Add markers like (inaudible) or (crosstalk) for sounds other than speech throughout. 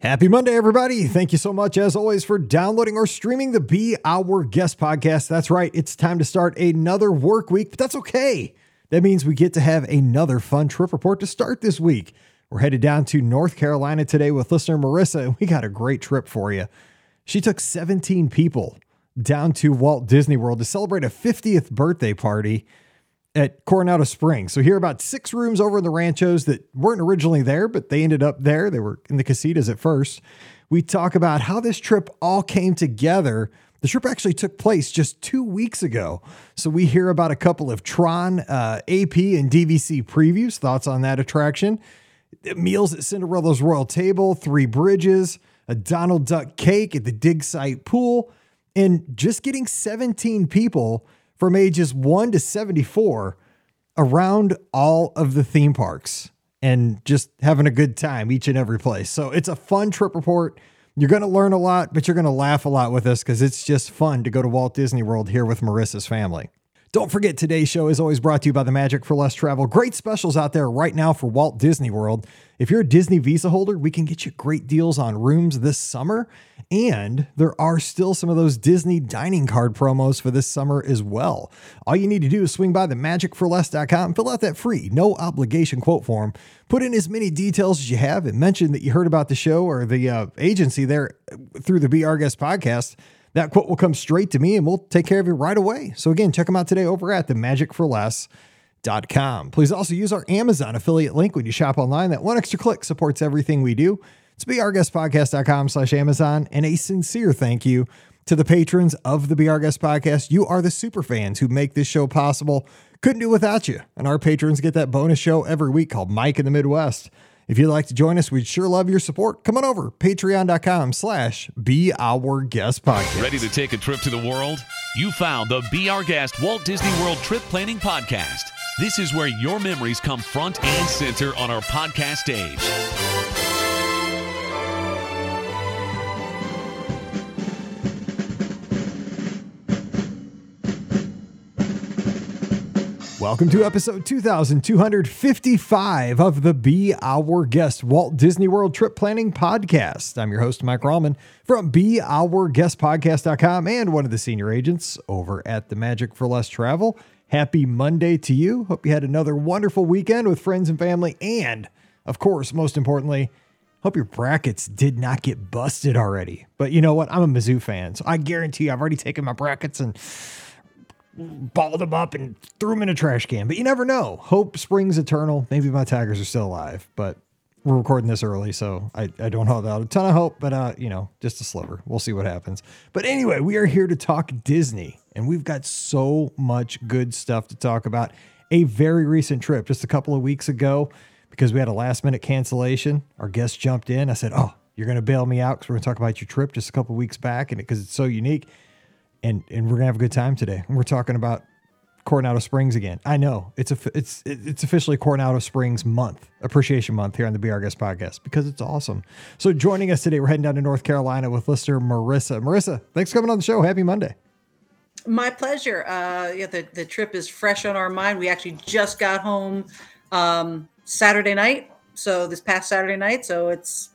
Happy Monday, everybody. Thank you so much, as always, for downloading or streaming the Be Our Guest podcast. That's right, it's time to start another work week, but that's okay. That means we get to have another fun trip report to start this week. We're headed down to North Carolina today with listener Marissa, and we got a great trip for you. She took 17 people down to Walt Disney World to celebrate a 50th birthday party at Coronado Springs. So here are about six rooms over in the ranchos that weren't originally there, but they ended up there. They were in the casitas at first. We talk about how this trip all came together. The trip actually took place just two weeks ago. So we hear about a couple of Tron, uh, AP, and DVC previews, thoughts on that attraction, meals at Cinderella's Royal Table, Three Bridges, a Donald Duck cake at the dig site pool, and just getting 17 people from ages 1 to 74 around all of the theme parks and just having a good time each and every place. So it's a fun trip report. You're going to learn a lot, but you're going to laugh a lot with us because it's just fun to go to Walt Disney World here with Marissa's family. Don't forget today's show is always brought to you by the Magic for Less Travel. Great specials out there right now for Walt Disney World. If you're a Disney Visa holder, we can get you great deals on rooms this summer. And there are still some of those Disney dining card promos for this summer as well. All you need to do is swing by the magicforless.com, fill out that free, no obligation quote form, put in as many details as you have, and mention that you heard about the show or the uh, agency there through the Our Guest podcast that quote will come straight to me and we'll take care of you right away. So again, check them out today over at the magicforless.com. Please also use our Amazon affiliate link when you shop online. That one extra click supports everything we do. It's beourguestpodcast.com slash Amazon. And a sincere thank you to the patrons of the Be Our Guest podcast. You are the super fans who make this show possible. Couldn't do without you. And our patrons get that bonus show every week called Mike in the Midwest. If you'd like to join us, we'd sure love your support. Come on over, patreon.com slash be our guest podcast. Ready to take a trip to the world? You found the Be Our Guest Walt Disney World Trip Planning Podcast. This is where your memories come front and center on our podcast stage. Welcome to episode 2255 of the Be Our Guest Walt Disney World Trip Planning Podcast. I'm your host, Mike Rallman from BeOurGuestPodcast.com and one of the senior agents over at the Magic for Less Travel. Happy Monday to you. Hope you had another wonderful weekend with friends and family. And, of course, most importantly, hope your brackets did not get busted already. But you know what? I'm a Mizzou fan, so I guarantee you I've already taken my brackets and balled them up and threw them in a trash can. But you never know. Hope springs eternal. Maybe my Tigers are still alive, but we're recording this early, so I, I don't hold out a ton of hope, but uh, you know, just a sliver. We'll see what happens. But anyway, we are here to talk Disney, and we've got so much good stuff to talk about. A very recent trip, just a couple of weeks ago, because we had a last minute cancellation. Our guest jumped in. I said, "Oh, you're going to bail me out because we're going to talk about your trip just a couple weeks back, and because it's so unique." And and we're gonna have a good time today. We're talking about Coronado Springs again. I know it's a it's it's officially Coronado Springs month, appreciation month here on the Our Guest podcast because it's awesome. So joining us today, we're heading down to North Carolina with listener Marissa. Marissa, thanks for coming on the show. Happy Monday. My pleasure. Uh, yeah, the the trip is fresh on our mind. We actually just got home um, Saturday night, so this past Saturday night. So it's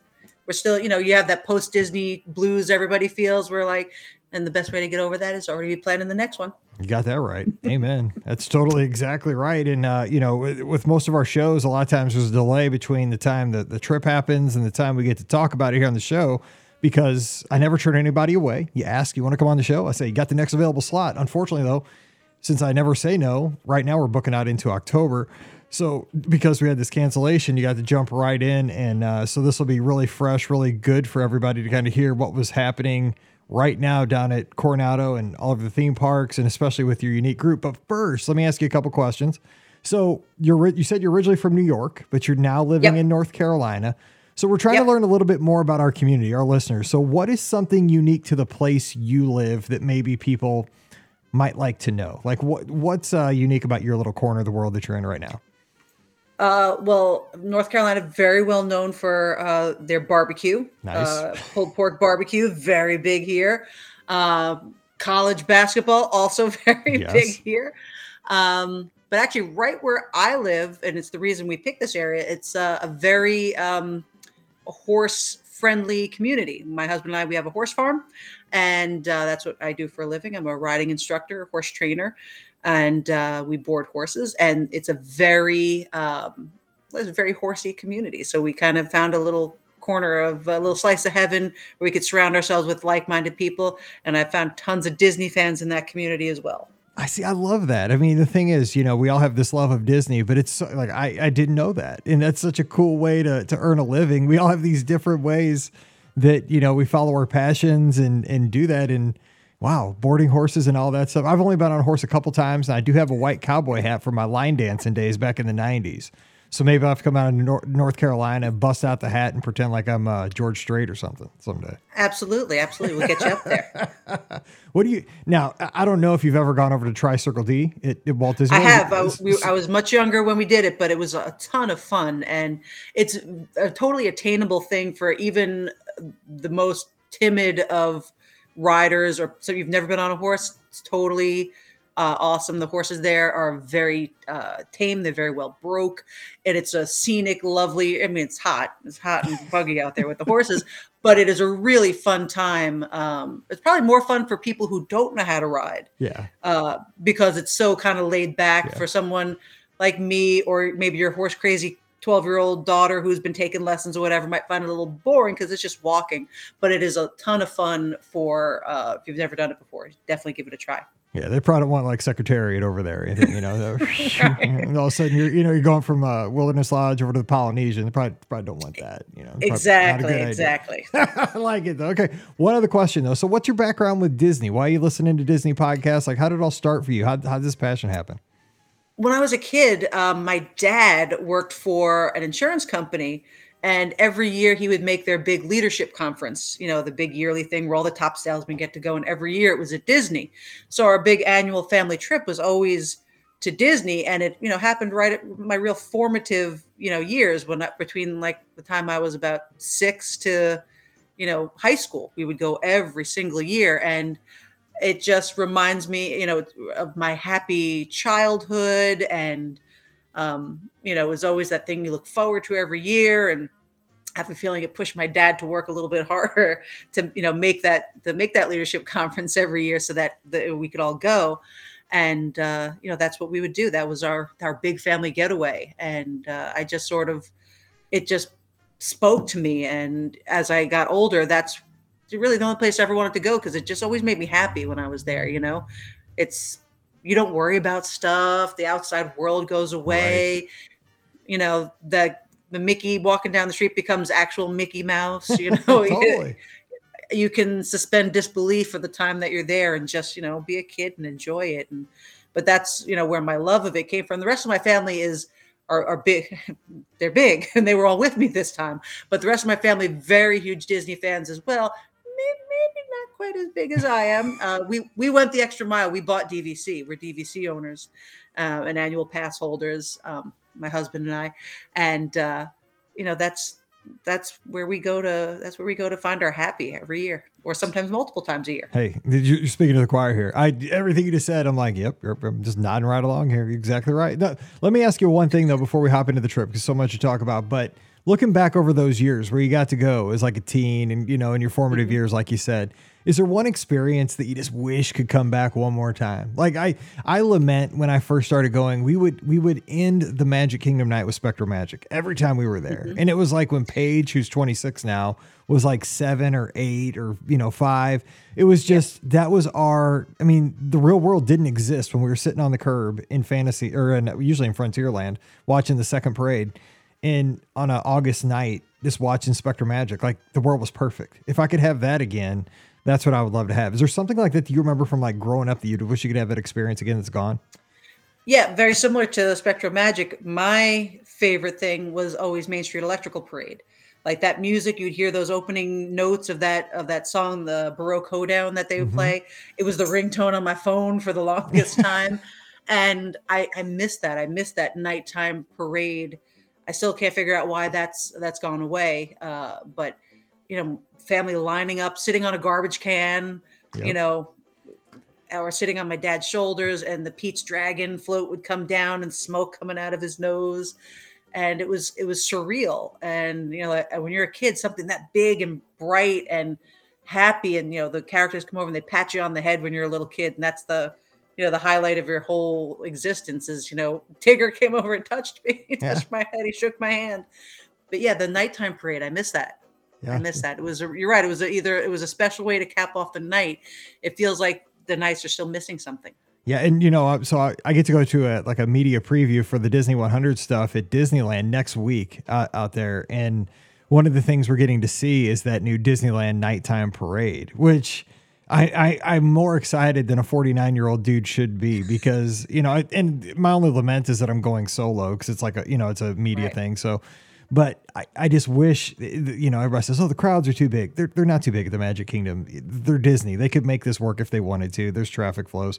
we're still, you know, you have that post Disney blues everybody feels. We're like, and the best way to get over that is already be planning the next one. You got that right. Amen. (laughs) That's totally exactly right. And, uh, you know, with, with, most of our shows, a lot of times there's a delay between the time that the trip happens and the time we get to talk about it here on the show because I never turn anybody away. You ask, you want to come on the show? I say, you got the next available slot. Unfortunately, though, since I never say no, right now we're booking out into October. So because we had this cancellation, you got to jump right in. And uh, so this will be really fresh, really good for everybody to kind of hear what was happening right now down at Coronado and all of the theme parks, and especially with your unique group. But first, let me ask you a couple questions. So you're you said you're originally from New York, but you're now living yep. in North Carolina. So we're trying yep. to learn a little bit more about our community, our listeners. So what is something unique to the place you live that maybe people might like to know? Like what what's uh, unique about your little corner of the world that you're in right now? Uh, well, North Carolina very well known for uh, their barbecue. Nice uh, (laughs) pulled pork barbecue, very big here. Uh, college basketball also (laughs) very yes. big here. Um, but actually, right where I live, and it's the reason we picked this area. It's uh, a very um, horse friendly community. My husband and I, we have a horse farm, and uh, that's what I do for a living. I'm a riding instructor, horse trainer, and uh, we board horses. And it's a very, um, it's a very horsey community. So we kind of found a little corner of a little slice of heaven where we could surround ourselves with like-minded people. And I found tons of Disney fans in that community as well. I see. I love that. I mean, the thing is, you know, we all have this love of Disney, but it's so, like I, I didn't know that, and that's such a cool way to to earn a living. We all have these different ways that you know we follow our passions and and do that. And wow, boarding horses and all that stuff. I've only been on a horse a couple times, and I do have a white cowboy hat from my line dancing days back in the '90s. So maybe I'll have to come out of Nor- North Carolina, bust out the hat, and pretend like I'm uh, George Strait or something someday. Absolutely, absolutely, we'll get you up there. (laughs) what do you now? I don't know if you've ever gone over to Tri Circle D at, at Walt Disney. I have. I, we, I, was much younger when we did it, but it was a ton of fun, and it's a totally attainable thing for even the most timid of riders, or so you've never been on a horse. It's totally uh, awesome. The horses there are very uh, tame. They're very well broke, and it's a scenic, lovely. I mean, it's hot. It's hot and (laughs) buggy out there with the horses, but it is a really fun time. Um, it's probably more fun for people who don't know how to ride. Yeah. Uh, because it's so kind of laid back yeah. for someone like me, or maybe your horse crazy 12 year old daughter who's been taking lessons or whatever might find it a little boring because it's just walking, but it is a ton of fun for uh, if you've never done it before. Definitely give it a try. Yeah, they probably don't want like Secretariat over there. You know, (laughs) (laughs) and all of a sudden you're you know you're going from uh, Wilderness Lodge over to the Polynesian. They probably probably don't want that. You know, exactly, exactly. (laughs) I like it though. Okay, one other question though. So, what's your background with Disney? Why are you listening to Disney podcasts? Like, how did it all start for you? How how did this passion happen? When I was a kid, um, my dad worked for an insurance company and every year he would make their big leadership conference, you know, the big yearly thing where all the top salesmen get to go. And every year it was at Disney. So our big annual family trip was always to Disney. And it, you know, happened right at my real formative, you know, years when I, between like the time I was about six to, you know, high school. We would go every single year. And it just reminds me, you know, of my happy childhood and, um, you know, it was always that thing you look forward to every year. And I have a feeling it pushed my dad to work a little bit (laughs) harder to, you know, make that to make that leadership (laughs) conference every year so that the, we could all go. And uh, you know, that's what we would do. That was our our big family getaway. And uh, I just sort of it just spoke to me. And as I got older, that's really the only place I ever wanted to go because it just always made me happy when I was there. You know, it's you don't worry about stuff. The outside world goes away. Right. You know, the the Mickey walking down the street becomes actual Mickey Mouse. You (laughs) know, (laughs) totally. you, you can suspend disbelief for the time that you're there and just you know be a kid and enjoy it. And but that's you know where my love of it came from. The rest of my family is are, are big. (laughs) They're big, and they were all with me this time. But the rest of my family, very huge Disney fans as well quite as big as I am. Uh, we we went the extra mile. We bought DVC. We're DVC owners uh, and annual pass holders. Um, my husband and I, and uh, you know that's that's where we go to. That's where we go to find our happy every year, or sometimes multiple times a year. Hey, you're speaking to the choir here. I everything you just said. I'm like, yep, I'm just nodding right along here. You're exactly right. Now, let me ask you one thing though before we hop into the trip, because so much to talk about, but looking back over those years where you got to go as like a teen and you know in your formative mm-hmm. years like you said is there one experience that you just wish could come back one more time like i i lament when i first started going we would we would end the magic kingdom night with SpectroMagic every time we were there mm-hmm. and it was like when paige who's 26 now was like seven or eight or you know five it was just yeah. that was our i mean the real world didn't exist when we were sitting on the curb in fantasy or in, usually in frontierland watching the second parade and on an August night, just watching SpectroMagic, like the world was perfect. If I could have that again, that's what I would love to have. Is there something like that, that you remember from like growing up that you wish you could have that experience again that's gone? Yeah, very similar to the SpectroMagic. My favorite thing was always Main Street Electrical Parade. Like that music, you'd hear those opening notes of that of that song, the Baroque Hoedown that they would mm-hmm. play. It was the ringtone on my phone for the longest (laughs) time. and I, I missed that. I missed that nighttime parade I still can't figure out why that's that's gone away. Uh, but you know, family lining up, sitting on a garbage can, yep. you know, or sitting on my dad's shoulders, and the Pete's Dragon float would come down and smoke coming out of his nose. and it was it was surreal. And you know, when you're a kid, something that big and bright and happy, and you know, the characters come over and they pat you on the head when you're a little kid, and that's the you know the highlight of your whole existence is you know Tigger came over and touched me, (laughs) he touched yeah. my head, he shook my hand. But yeah, the nighttime parade, I miss that. Yeah. I miss that. It was a, you're right. It was a, either it was a special way to cap off the night. It feels like the nights are still missing something. Yeah, and you know, so I, I, get to go to a like a media preview for the Disney 100 stuff at Disneyland next week uh, out there, and one of the things we're getting to see is that new Disneyland nighttime parade, which I, I am more excited than a 49 year old dude should be because you know, and my only lament is that I'm going solo because it's like a you know it's a media right. thing, so but I, I just wish, you know, everybody says, oh, the crowds are too big. They're, they're not too big at the Magic Kingdom. They're Disney. They could make this work if they wanted to. There's traffic flows.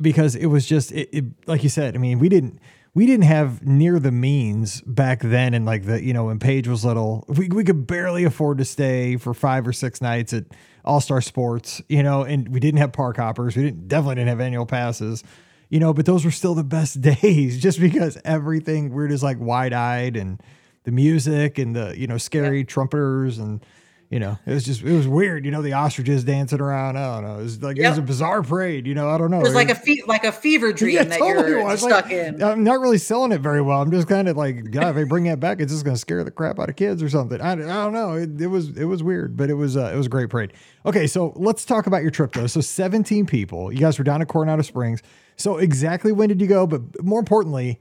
Because it was just, it, it, like you said, I mean, we didn't, we didn't have near the means back then and like the you know when Paige was little we, we could barely afford to stay for five or six nights at All Star Sports you know and we didn't have park hoppers we didn't definitely didn't have annual passes you know but those were still the best (laughs) days just because everything we're just like wide eyed and the music and the you know scary yeah. trumpeters and you know it was just it was weird you know the ostriches dancing around. I don't know. It was like yep. it was a bizarre parade you know i don't know. It was like a fe- like a fever (laughs) dream yeah, that totally you're was. stuck like, in. I'm not really selling it very well. I'm just kind of like god if they bring that back it's just going to scare the crap out of kids or something. I, I don't know. It, it was it was weird but it was uh, it was a great parade. Okay so let's talk about your trip though. So 17 people. You guys were down at coronado springs. So exactly when did you go? But more importantly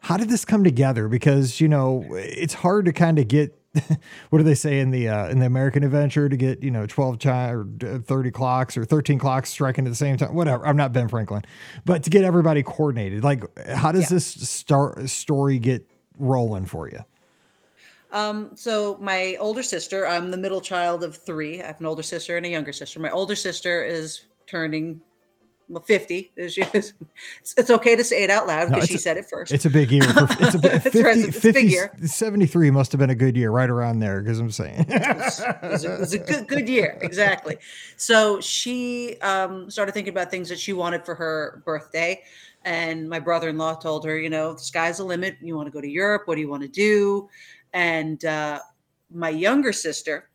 how did this come together? Because you know it's hard to kind of get (laughs) what do they say in the uh, in the American Adventure to get you know twelve chi- or uh, thirty clocks or thirteen clocks striking at the same time. Whatever. I'm not Ben Franklin, but to get everybody coordinated. Like, how does yeah. this start story get rolling for you? Um, so my older sister, I'm the middle child of three. I have an older sister and a younger sister. My older sister is turning 50 it's, it's okay to say it out loud because no, she a, said it first. it's a big year for, it's a, (laughs) 50, right, it's 50 big year. 73 must have been a good year right around there because i'm saying. It, was, it, was a, it, was, a, good good year exactly. So she um, started thinking about things that she wanted for her birthday and my brother-in-law told her you know the sky's the limit. You want to go to europe. What do you want to do? And uh, my younger sister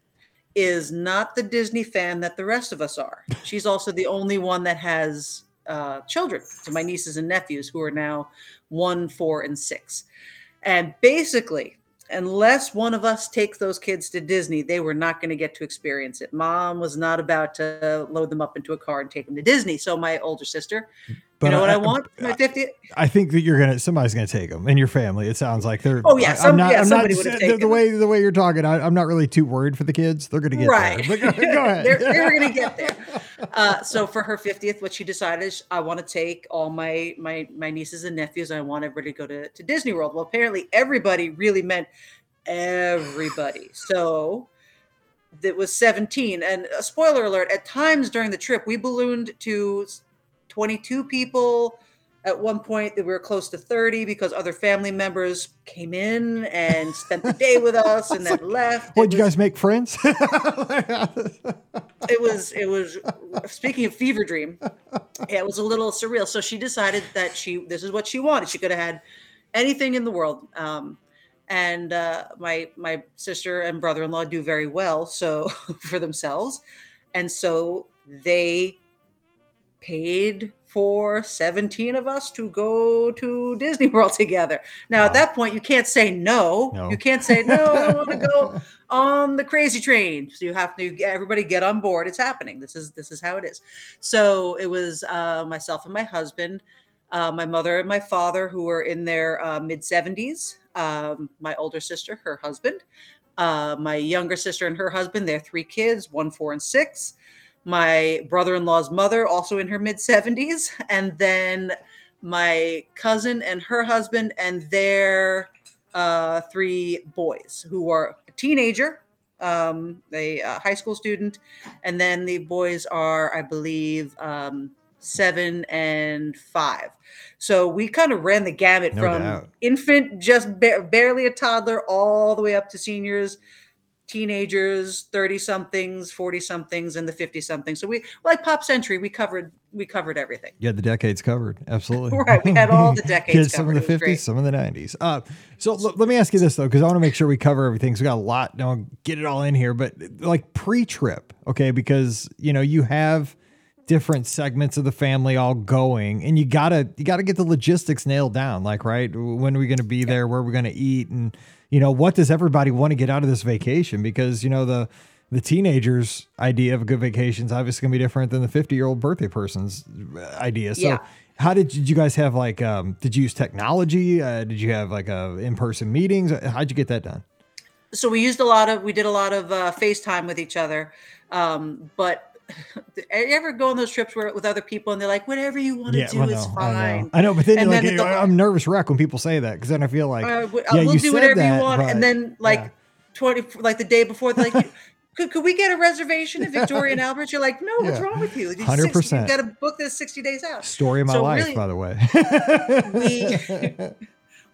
is not the Disney fan that the rest of us are. She's also the only one that has uh, children. So my nieces and nephews, who are now one, four, and six. And basically, unless one of us takes those kids to Disney, they were not going to get to experience it. Mom was not about to load them up into a car and take them to Disney. So my older sister but you know what I, I want? My 50th? I think that you're gonna somebody's gonna take them in your family. It sounds like they're. Oh yeah, some, I'm not. Yeah, I'm somebody not. The, the, way the way you're talking, I, am not really too worried for the kids. They're gonna get right. there. But go, go ahead. (laughs) they're, they're (laughs) gonna get there. Uh, so for her 50th, what she decided is I want to take all my my my nieces and nephews. And I want everybody to go to, to Disney World. Well, apparently everybody really meant everybody. So that was 17. And a spoiler alert: at times during the trip, we ballooned to 22 people at one point that we were close to 30 because other family members came in and spent the day with us and (laughs) then left. What, did you guys make friends? (laughs) it was, it was, speaking of fever dream, it was a little surreal. So she decided that she, this is what she wanted. She could have had anything in the world. Um, and uh, my my sister and brother-in-law do very well so (laughs) for themselves and so they paid for 17 of us to go to Disney World (laughs) together. Now, wow. at that point, you can't say no. no. You can't say, no, I want to (laughs) go on the crazy train. So you have to everybody get on board. It's happening. This is this is how it is. So it was uh, myself and my husband, uh, my mother and my father, who were in their uh, mid 70s, um, my older sister, her husband, uh, my younger sister and her husband, their three kids, one, four, and six my brother-in-law's mother also in her mid 70s and then my cousin and her husband and their uh, three boys who are a teenager um, a, a, high school student and then the boys are i believe um, seven and five so we kind of ran the gamut no from doubt. infant just ba- barely a toddler all the way up to seniors teenagers, 30 somethings, 40 somethings, and the 50 somethings. So we like pop century, we covered we covered everything. Yeah, the decades covered. Absolutely. (laughs) right. We had all the (laughs) decades. Kids, some of the 50s, some of the 90s. Uh, so l- let me ask you this though, because I want to make sure we cover everything. So we got a lot. Don't get it all in here, but like pre-trip, okay? Because you know you have different segments of the family all going and you gotta you gotta get the logistics nailed down like right when are we gonna be there where are we gonna eat and you know what does everybody want to get out of this vacation because you know the the teenagers idea of a good vacation is obviously gonna be different than the 50 year old birthday person's idea so Yeah. how did, did you guys have like um did you use technology uh, did you have like uh in-person meetings how'd you get that done so we used a lot of we did a lot of uh, FaceTime with each other. Um, but (laughs) ever go on those trips where with other people and they're like, whatever you want to do I is fine. I know. I know, but then, And you're like, then the- I'm nervous wreck when people say that because then I feel like, Uh, w- yeah, we'll you do said whatever that, you want. but- And then like yeah. 20, like the day before, they're like, (laughs) could, could we get a reservation at Victoria and Albert? You're like, no, what's wrong with you? You 100%. got to book this 60 days out. story of my So life, really- by the way. we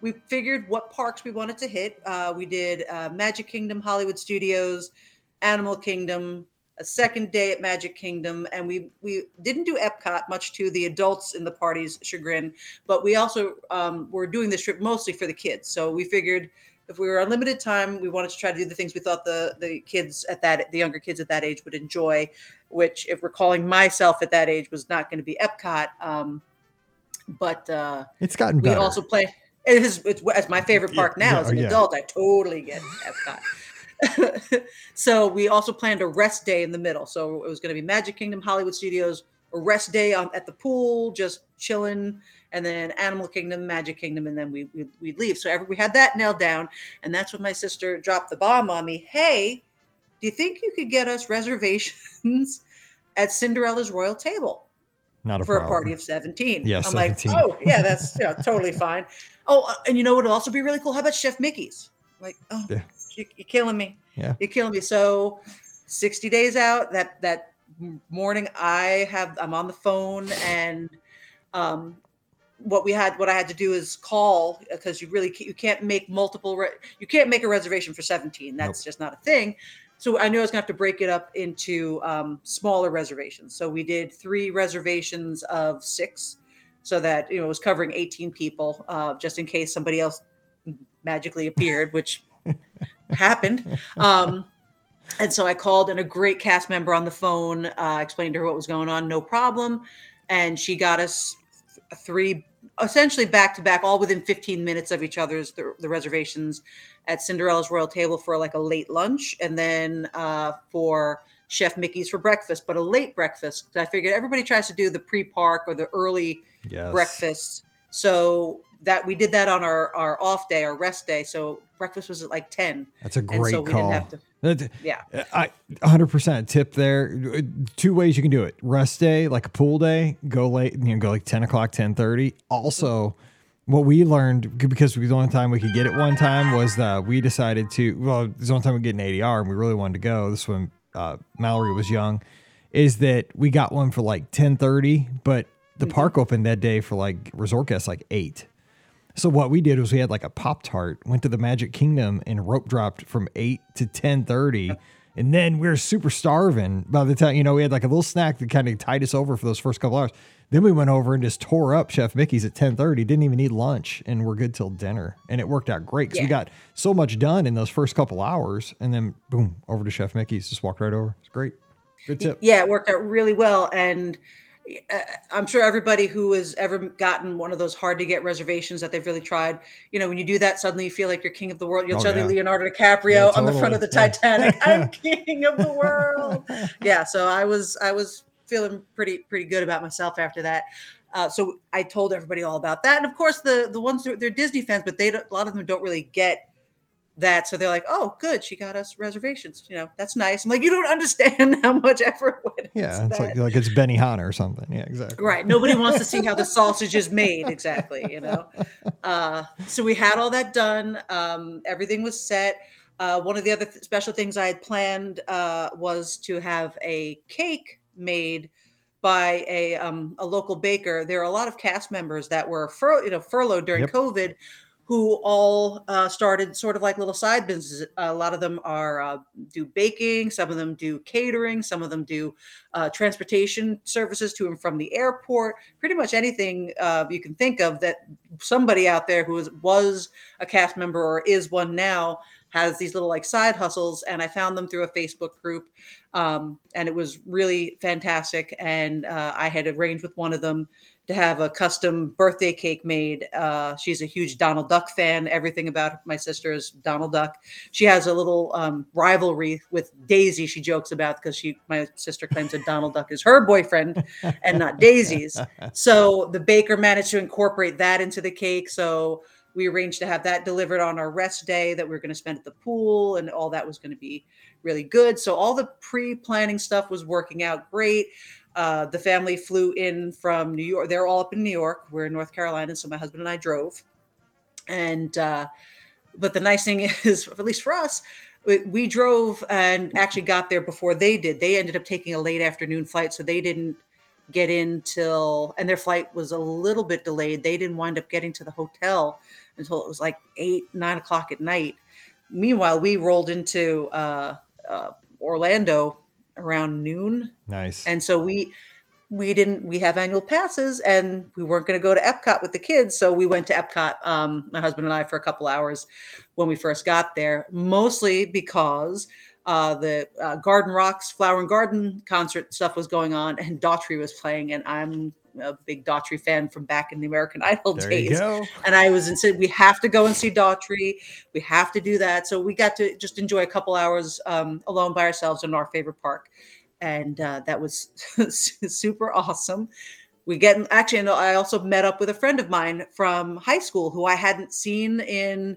(laughs) we figured what parks we wanted to hit. Uh, we did uh, Magic Kingdom, Hollywood Studios, Animal Kingdom, a second day at Magic Kingdom, and we we didn't do Epcot, much to the adults in the party's chagrin. But we also um, were doing this trip mostly for the kids. So we figured if we were on limited time, we wanted to try to do the things we thought the the kids at that the younger kids at that age would enjoy. Which, if recalling myself at that age, was not going to be Epcot. Um, but uh, it's gotten we also play. It is it's, it's my favorite Yeah, park now. yeah, As an yeah. adult, I totally get Epcot. (laughs) so we also planned a rest day in the middle. So it was going to be Magic Kingdom, Hollywood Studios, a rest day on at the pool, just chilling, and then Animal Kingdom, Magic Kingdom, and then we we we'd leave. So every, we had that nailed down, and that's when my sister dropped the bomb on me. Hey, do you think you could get us reservations (laughs) at Cinderella's Royal Table? Not a for a party of 17. Yeah, I'm 17. like, oh, yeah, that's (laughs) you know, totally fine. Oh, uh, and you know what would also be really cool? How about Chef Mickey's? Like, oh, Yeah. You, you're killing me. Yeah. You're killing me. So 60 days out, that that morning, I have I'm on the phone and um what we had what I had to do is call because you really you can't make multiple re- you can't make a reservation for 17 that's just not a thing so I knew I was gonna have to break it up into um, smaller reservations so we did three reservations of six so that you know it was covering 18 people uh, just in case somebody else magically appeared which happened. Um, and so I called and a great cast member on the phone uh, explained to her what was going on no problem. And she got us th- three essentially back to back all within 15 minutes of each other's the, the reservations at cinderella's royal table for like a late lunch. And then uh, for chef mickey's for breakfast but a late breakfast. I figured everybody tries to do the pre-park or the early Yes. breakfast. So that we did that on our our off day our rest day so breakfast was at like 10 That's a and great so we call. didn't have to yeah I 100% tip there. Two ways you can do it: rest day, like a pool day, go late, you know, go like 10 o'clock, 10:30. Also, what we learned because the only time we could get it one time was that we decided to. Well, it was the only time we get an ADR, and we really wanted to go. This when uh, Mallory was young, is that we got one for like 10:30, but the park opened that day for like resort guests like eight. So what we did was we had like a Pop Tart, went to the Magic Kingdom and rope dropped from eight to ten thirty, and then we were super starving by the time you know we had like a little snack that kind of tied us over for those first couple hours. Then we went over and just tore up Chef Mickey's at ten thirty. Didn't even eat lunch, and we're good till dinner, and it worked out great because we got so much done in those first couple hours, and then boom over to Chef Mickey's. Just walked right over. It's great. Good tip. Yeah, it worked out really well. And I'm sure everybody who has ever gotten one of those hard to get reservations that they've really tried, you know, when you do that, suddenly you feel like you're king of the world. You're Oh, suddenly yeah. Leonardo DiCaprio Yeah, on the front of the Titanic. (laughs) I'm king of the world. (laughs) yeah. So I was, I was feeling pretty, pretty good about myself after that. Uh, so I told everybody all about that, and of course the the ones that they're Disney fans, but they a lot of them don't really get that. So they're like, "Oh, good, she got us reservations. You know, that's nice." I'm like, "You don't understand (laughs) how much effort went Yeah, it's like like it's Benihana or something. Yeah, exactly. Right. Nobody wants to see how the (laughs) sausage is made exactly, you know. Uh, so we had all that done. Um, everything was set. Uh, one of the other th- special things I had planned uh, was to have a cake made by a um, a local baker. There are a lot of cast members that were fur- you know furloughed during Yep. COVID, who all uh, started sort of like little side businesses. A lot of them are uh, do baking, some of them do catering, some of them do uh, transportation services to and from the airport. Pretty much anything uh, you can think of that somebody out there who was, was a cast member or is one now has these little like side hustles and i found them through a facebook group um, and it was really fantastic and uh, i had arranged with one of them to have a custom birthday cake made. Uh, she's a huge Donald Duck fan. Everything about my sister is Donald Duck. She has a little um, rivalry with Daisy. She jokes about because she, my sister, claims that Donald Duck is her boyfriend and not Daisy's. So the baker managed to incorporate that into the cake. So we arranged to have that delivered on our rest day that we are going to spend at the pool, and all that was going to be really good. So all the pre-planning stuff was working out great. Uh, the family flew in from New York. They're all up in New York. We're in North Carolina, so my husband and I drove. And uh, but the nice thing (laughs) is, at least for us, we, drove and actually got there before they did. They ended up taking a late afternoon flight, so they didn't get in till, and their flight was a little bit delayed. They didn't wind up getting to the hotel until it was like eight, nine o'clock at night. Meanwhile, we rolled into uh, uh, Orlando around noon. Nice. And so we we didn't we have annual passes and we weren't going to go to Epcot with the kids, so we went to Epcot um my husband and I for a couple hours when we first got there, mostly because uh, the uh, Garden Rocks Flower and Garden concert stuff was going on, and Daughtry was playing, and I'm a big Daughtry fan from back in the American Idol there days. And I was and said we have to go and see Daughtry. We have to do that. So we got to just enjoy a couple hours um, alone by ourselves in our favorite park and uh, that was (laughs) super awesome. We get actually, I also met up with a friend of mine from high school who I hadn't seen in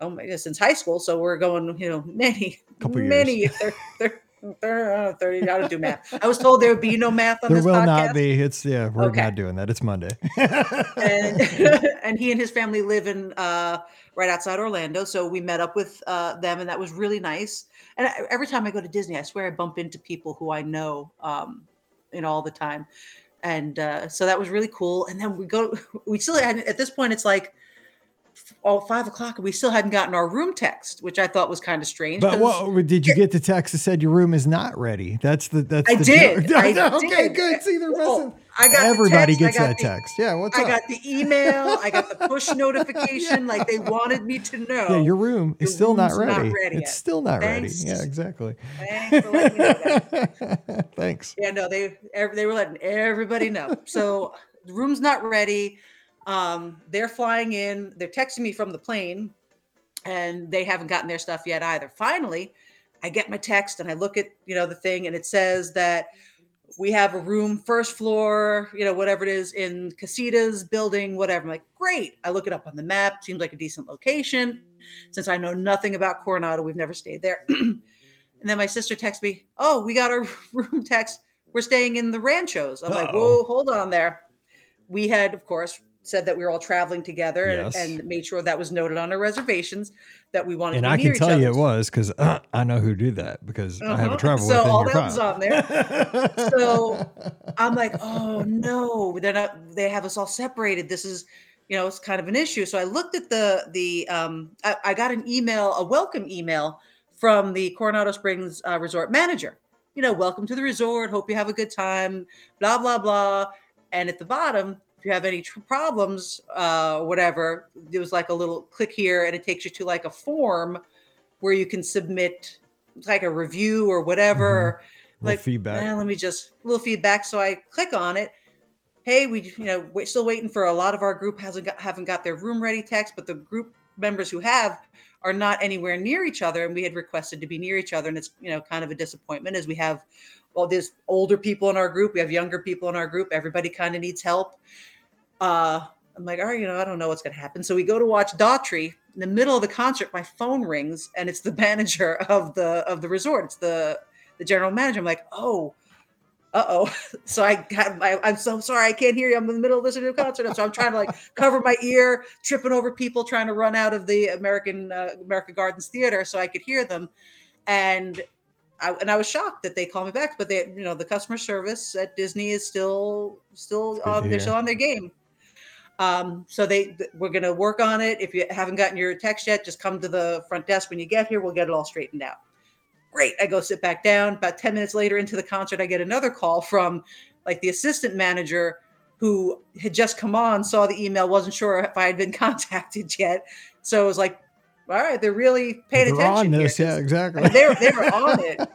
oh my god since high school. So we're going, you know, (laughs) many, Couple many. years. They're, they're, 30, I don't do math. I was told there would be no math on there this will podcast. not be. It's yeah, we're Okay. not doing that. It's Monday. and (laughs) (laughs) and he and his family live in uh, right outside Orlando. So we met up with uh, them, and that was really nice. And I, every time I go to Disney, I swear I bump into people who I know, um, you know, all the time. And uh, so that was really cool. And then we go, (laughs) we still at this point, it's like oh five o'clock, and we still hadn't gotten our room text, which I thought was kind of strange. but what did you get the text that said your room is not ready? That's the that's I the did. (laughs) I okay, did. good. See, there wasn't. I got the Everybody text, I gets got that the- text. Yeah, what's up? I up? got the email. I got the (laughs) push notification. Like they wanted me to know. yeah, your room is your still not room's not ready. ready it's yet. still not Thanks. ready. Yeah, exactly. Thanks for letting me know. (laughs) Thanks. Yeah, no, they they were letting everybody know. So the room's not ready. Um, they're flying in. They're texting me from the plane, and they haven't gotten their stuff yet either. Finally, I get my text and I look at you know the thing, and it says that we have a room first floor, you know, whatever it is in Casitas building, whatever. I'm like, great. I look it up on the map. Seems like a decent location. Since I know nothing about Coronado, we've never stayed there. (clears throat) and then my sister texts me, oh, we got our (laughs) room text. We're staying in the ranchos. I'm like, Uh-oh. whoa, hold on there. We had, of course, said that we were all traveling together and- Yes. and, made sure that was noted on our reservations that we wanted And to be and I can tell you it was because uh, I know who did that because I have a Uh-huh. travel So all that was on there. (laughs) So I'm like, oh no, they're not. They have us all separated. This is, you know, it's kind of an issue. So I looked at the the. Um, I, I got an email, a welcome email from the Coronado Springs uh, resort manager. You know, welcome to the resort. Hope you have a good time. Blah blah blah. And at the bottom, if you have any tr- problems, uh, whatever, there was like a little click here, and it takes you to like a form where you can submit like a review or whatever. Little Like feedback. "Eh, let me just a little feedback. So I click on it. Hey, we you know we're still waiting for a lot of our group hasn't got haven't got their room ready text, but the group members who have are not anywhere near each other, and we had requested to be near each other, and it's you know kind of a disappointment as we have well there's older people in our group, we have younger people in our group, everybody kind of needs help. Uh, I'm like, all right, you know, I don't know what's going to happen. So we go to watch Daughtry. In the middle of the concert, my phone rings, and it's the (laughs) manager of the of the resort. It's the the general manager. I'm like, oh, uh oh. (laughs) So I got, I, I'm so sorry, I can't hear you. I'm in the middle of listening to a concert. So I'm trying to like (laughs) cover my ear, tripping over people, trying to run out of the American uh, America Gardens Theater so I could hear them. And I, and I was shocked that they called me back, but they, you know, the customer service at Disney is still, still, uh, they're still on their game. Um, so they we're gonna work on it. If you haven't gotten your text yet, just come to the front desk when you get here. We'll get it all straightened out. Great. I go sit back down. About 10 minutes later into the concert, I get another call from like the assistant manager who had just come on, saw the email, wasn't sure if I had been (laughs) contacted yet. So it was like, all right, they're really paying They're attention. on this, yeah, exactly. They're they were on it.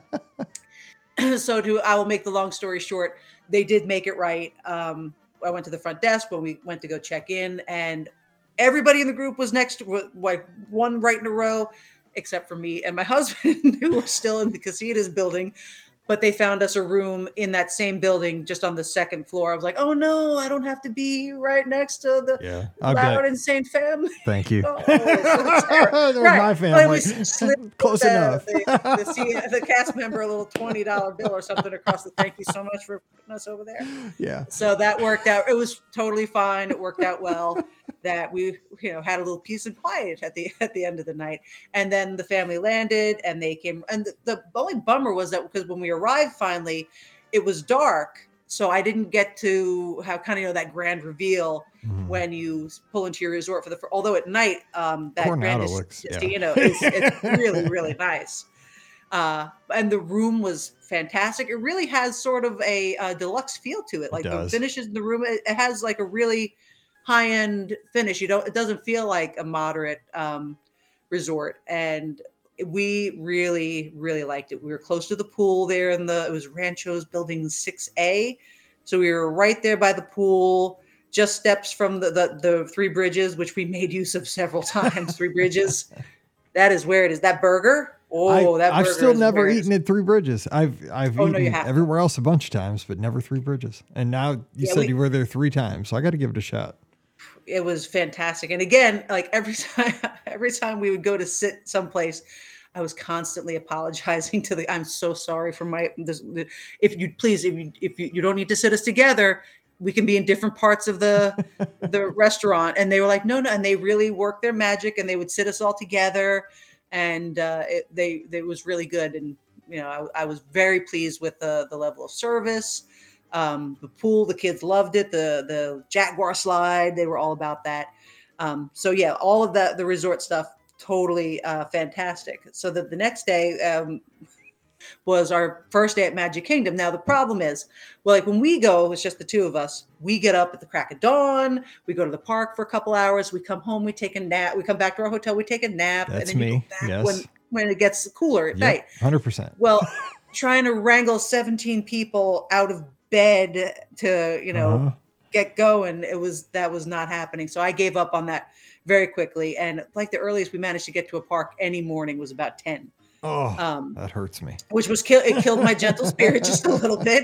(laughs) (clears throat) so to I will make the long story short, they did make it right. Um, I went to the front desk when we went to go check in, and everybody in the group was next to like one right in a row, except for me and my (laughs) husband, who were still in the casitas building. But they found us a room in that same building, just on the second floor. I was like, "Oh no, I don't have to be right next to the yeah, loud bet. insane family." (laughs) Thank you. (laughs) Oh, so (laughs) There's Right. my family. Close the, enough. The, the, C- the cast member a little twenty dollar bill or something across the. Thank you so much for putting us over there. yeah. So that worked out. It was totally fine. It worked out well. That we, you know, had a little peace and quiet at the at the end of the night. And then the family landed, and they came. And the, the only bummer was that because when we arrived finally, it was dark. So I didn't get to have kind of you know that grand reveal Mhm. when you pull into your resort for the. Although at night, um, that Coronado grand looks- yeah. you know, is it's (laughs) really really nice. Uh, and the room was fantastic. It really has sort of a, uh deluxe feel to it. Like the finishes in the room, it, it has like a really high end finish. You don't. It doesn't feel like a moderate um, resort, and we really really liked it. We were close to the pool there, in the it was Rancho's Building Six A, so we were right there by the pool. Just steps from the, the the three bridges, which we made use of several (laughs) times. three bridges. That is where it is. That burger. Oh, I, that I've still never where it is. eaten at Three Bridges. I've I've Oh, eaten have to. everywhere else a bunch of times, but never Three Bridges. And now you Yeah, said we- you were there three times, so I got to give it a shot. It was fantastic. And again, like every (laughs) time, every time we would go to sit someplace, I was constantly apologizing to the. I'm so sorry for my. This, if you please, if you if you, you don't need to sit us together, we can be in different parts of the (laughs) the restaurant. And they were like, no, no, and they really worked their magic, and they would sit us all together, and uh, it, they they was really good. And you know, I, I was very pleased with the the level of service um, the pool the kids loved it the the jaguar slide they were all about that um, so yeah all of that the resort stuff totally uh, fantastic so that the next day um, was our first day at magic kingdom now the problem is well like when we go it's just the two of us we get up at the crack of dawn we go to the park for a couple hours we come home we take a nap we come back to our hotel we take a nap That's and then you me, yes. when when it gets cooler at night Yep, hundred percent. well, (laughs) trying to wrangle 17 people out of bed to, you know, Uh-huh. get going, it was that was not happening. So I gave up on that very quickly. And like the earliest we managed to get to a park any morning was about 10. Oh, Um, that hurts me. which was kill it killed my gentle spirit (laughs) just a little bit.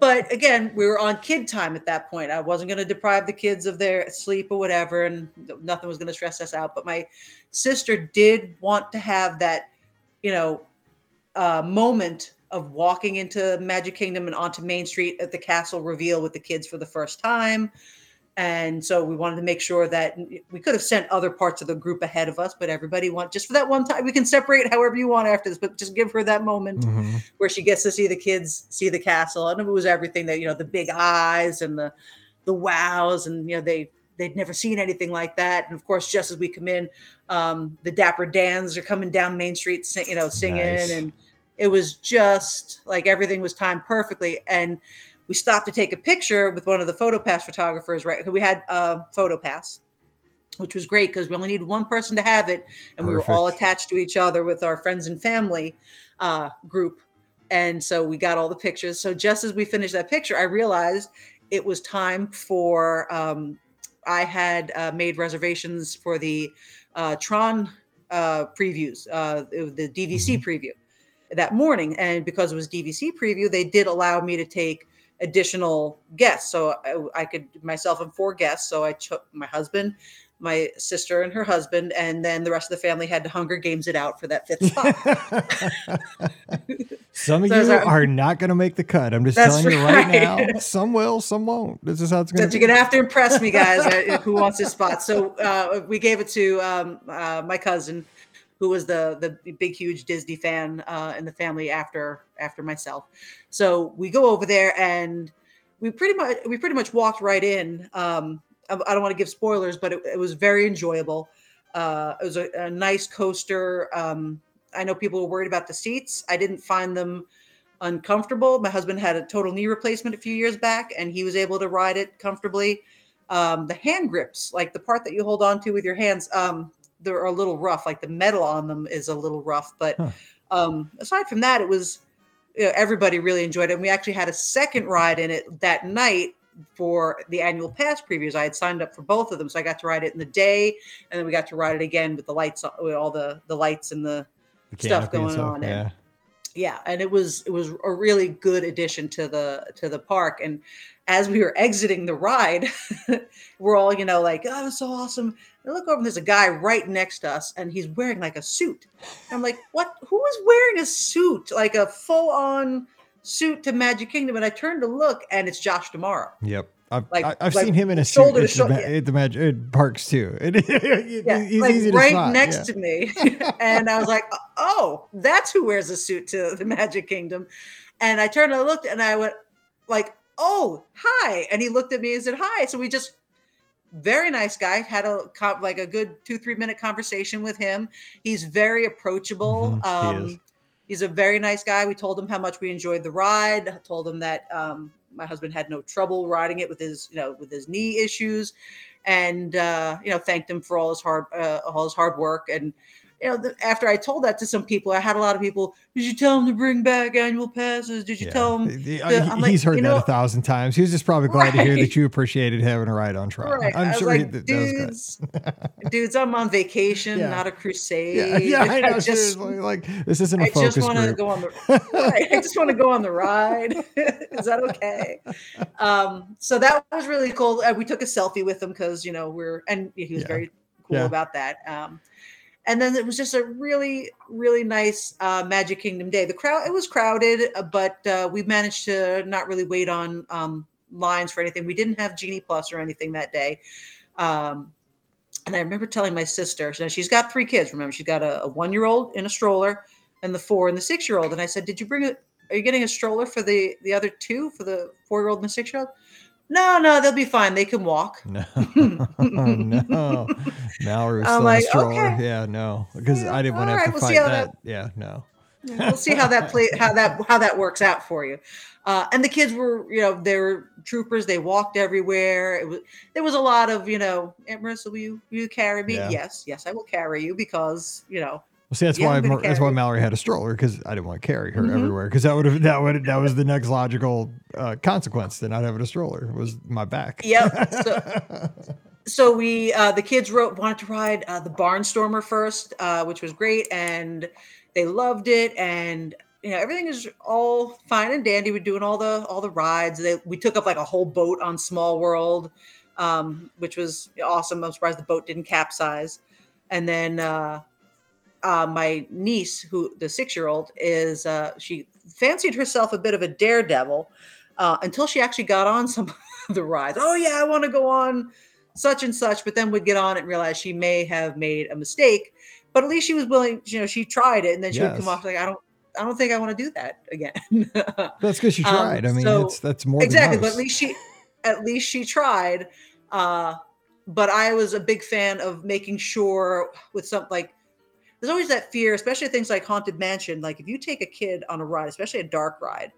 But again, we were on kid time at that point. I wasn't going to deprive the kids of their sleep or whatever, and nothing was going to stress us out. But my sister did want to have that, you know, uh, moment of walking into Magic Kingdom and onto Main Street at the castle reveal with the kids for the first time. And so we wanted to make sure that we could have sent other parts of the group ahead of us, but everybody want just for that one time. We can separate however you want after this, but just give her that moment Mhm. where she gets to see the kids see the castle, and it was everything that you know, the big eyes and the the wows, and you know they they'd never seen anything like that. And of course, just as we come in, um, the Dapper Dans are coming down Main Street, sing, you know, singing, Nice. and it was just like everything was timed perfectly. And we stopped to take a picture with one of the PhotoPass photographers. Right, we had a PhotoPass, which was great because we only needed one person to have it, and we were all attached to each other with our friends and family uh, group. And so we got all the pictures. So just as we finished that picture, I realized it was time for. Um, I had uh, made reservations for the uh, Tron uh, previews, uh, the DVC preview that morning. And because it was DVC preview, they did allow me to take additional guests. So I, I could myself and four guests. So I took my husband, my sister and her husband, and then the rest of the family had to Hunger Games it out for that fifth (laughs) spot. (laughs) Some of So you that- are not going to make the cut. I'm just telling you right right. now. Some will, some won't. This is how it's going to you're gonna have to impress me, guys. uh, who wants this spot? So uh, we gave it to um, uh, my cousin, who was the the big huge Disney fan uh, in the family after after myself. So we go over there and we pretty much we pretty much walked right in. Um, I I don't want to give spoilers, but it, it was very enjoyable. Uh, it was a, a nice coaster. Um, I know people were worried about the seats. I didn't find them uncomfortable. My husband had a total knee replacement a few years back, and he was able to ride it comfortably. Um, the hand grips, like the part that you hold on to with your hands, um, they're a little rough. Like the metal on them is a little rough. But Huh. um, aside from that, it was you know, everybody really enjoyed it. And we actually had a second ride in it that night for the annual pass previews. I had signed up for both of them, so I got to ride it in the day, and then we got to ride it again with the lights, with all the the lights and the The stuff going on, and- Yeah. yeah and it was it was a really good addition to the to the park and as we were exiting the ride (laughs) we're all you know like oh it was so awesome I look over and there's a guy right next to us and he's wearing like a suit i'm like what who is wearing a suit like a full-on suit to magic kingdom and i turned to look and it's Josh D'Amaro Yep. I've, Like- I've like seen him in a suit to at the, shoulder, ma- yeah. at the mag- at parks too. (laughs) Yeah, he's like easy right spot, next yeah. to me. (laughs) (laughs) and I was like, oh, that's who wears a suit to the Magic Kingdom. And I turned and I looked and I went, like, oh, hi. And he looked at me and said, hi. So we just, very nice guy, had a like a good two, three minute conversation with him. He's very approachable. Mhm, he um. He's a very nice guy. We told him how much we enjoyed the ride. I told him that um, my husband had no trouble riding it with his, you know, with his knee issues, and uh, you know, thanked him for all his hard, uh, all his hard work. And you know, the, after I told that to some people, I had a lot of people. Did you tell him to bring back annual passes? Did you Yeah. tell him? He- he- the- I'm like, he's heard that know- a thousand times. He was just probably glad to hear that you appreciated having a ride on Tron. Right. I'm I sure he, like, that, that was good. dudes, dudes, I'm on vacation, Yeah. not a (laughs) crusade. Yeah, yeah, I know. just, like this isn't a I focus just want to go on the. (laughs) right, I just want to go on the ride. (laughs) Is that okay? Um, so that was really cool. Uh, we took a selfie with him because you know we're and he was very cool about that. Um, and then it was just a really, really nice uh, Magic Kingdom day. The crowd it was crowded, uh, but uh, we managed to not really wait on um, lines for anything. We didn't have Genie Plus or anything that day. Um, and I remember telling my sister, so she's got three kids. Remember, she's got a, a one-year-old in a stroller, and the four and the six-year-old. And I said, "Did you bring a? Are you getting a stroller for the the other two for the four-year-old and the six-year-old?" No, no, they'll be fine. They can walk. (laughs) No, (laughs) (laughs) no. I'm still like, stroller. okay. Yeah, no, because Yeah, I didn't want to have right, to we'll fight that. that- Yeah, no. we'll see how that play how that how that works out for you uh, and the kids were you know they were troopers they walked everywhere it was there was a lot of you know aunt marissa will you, will you carry me Yeah. yes yes i will carry you because you know Well, see, that's why that's why Mallory had a stroller because I didn't want to carry her Mhm. everywhere because that would have that would that was the next logical uh, consequence to not having a stroller was my back. Yep, (laughs) so we uh, the kids wrote wanted to ride uh, the barnstormer first uh, which was great and they loved it and you know everything is all fine and dandy we're doing all the all the rides they, we took up like a whole boat on small world um, which was awesome i'm surprised the boat didn't capsize and then uh, my niece who the six year old is uh, she fancied herself a bit of a daredevil uh, until she actually got on some (laughs) of the rides oh yeah i want to go on such and such, but then would get on it and realize she may have made a mistake. But at least she was willing, you know, she tried it and then she would come off like, I don't I don't think I want to do that again. (laughs) That's because she Um, tried. I mean, so- that's that's more exactly, Than but at least she at least she tried. Uh but I was a big fan of making sure with something like there's always that fear, especially things like Haunted Mansion. Like if you take a kid on a ride, especially a dark ride,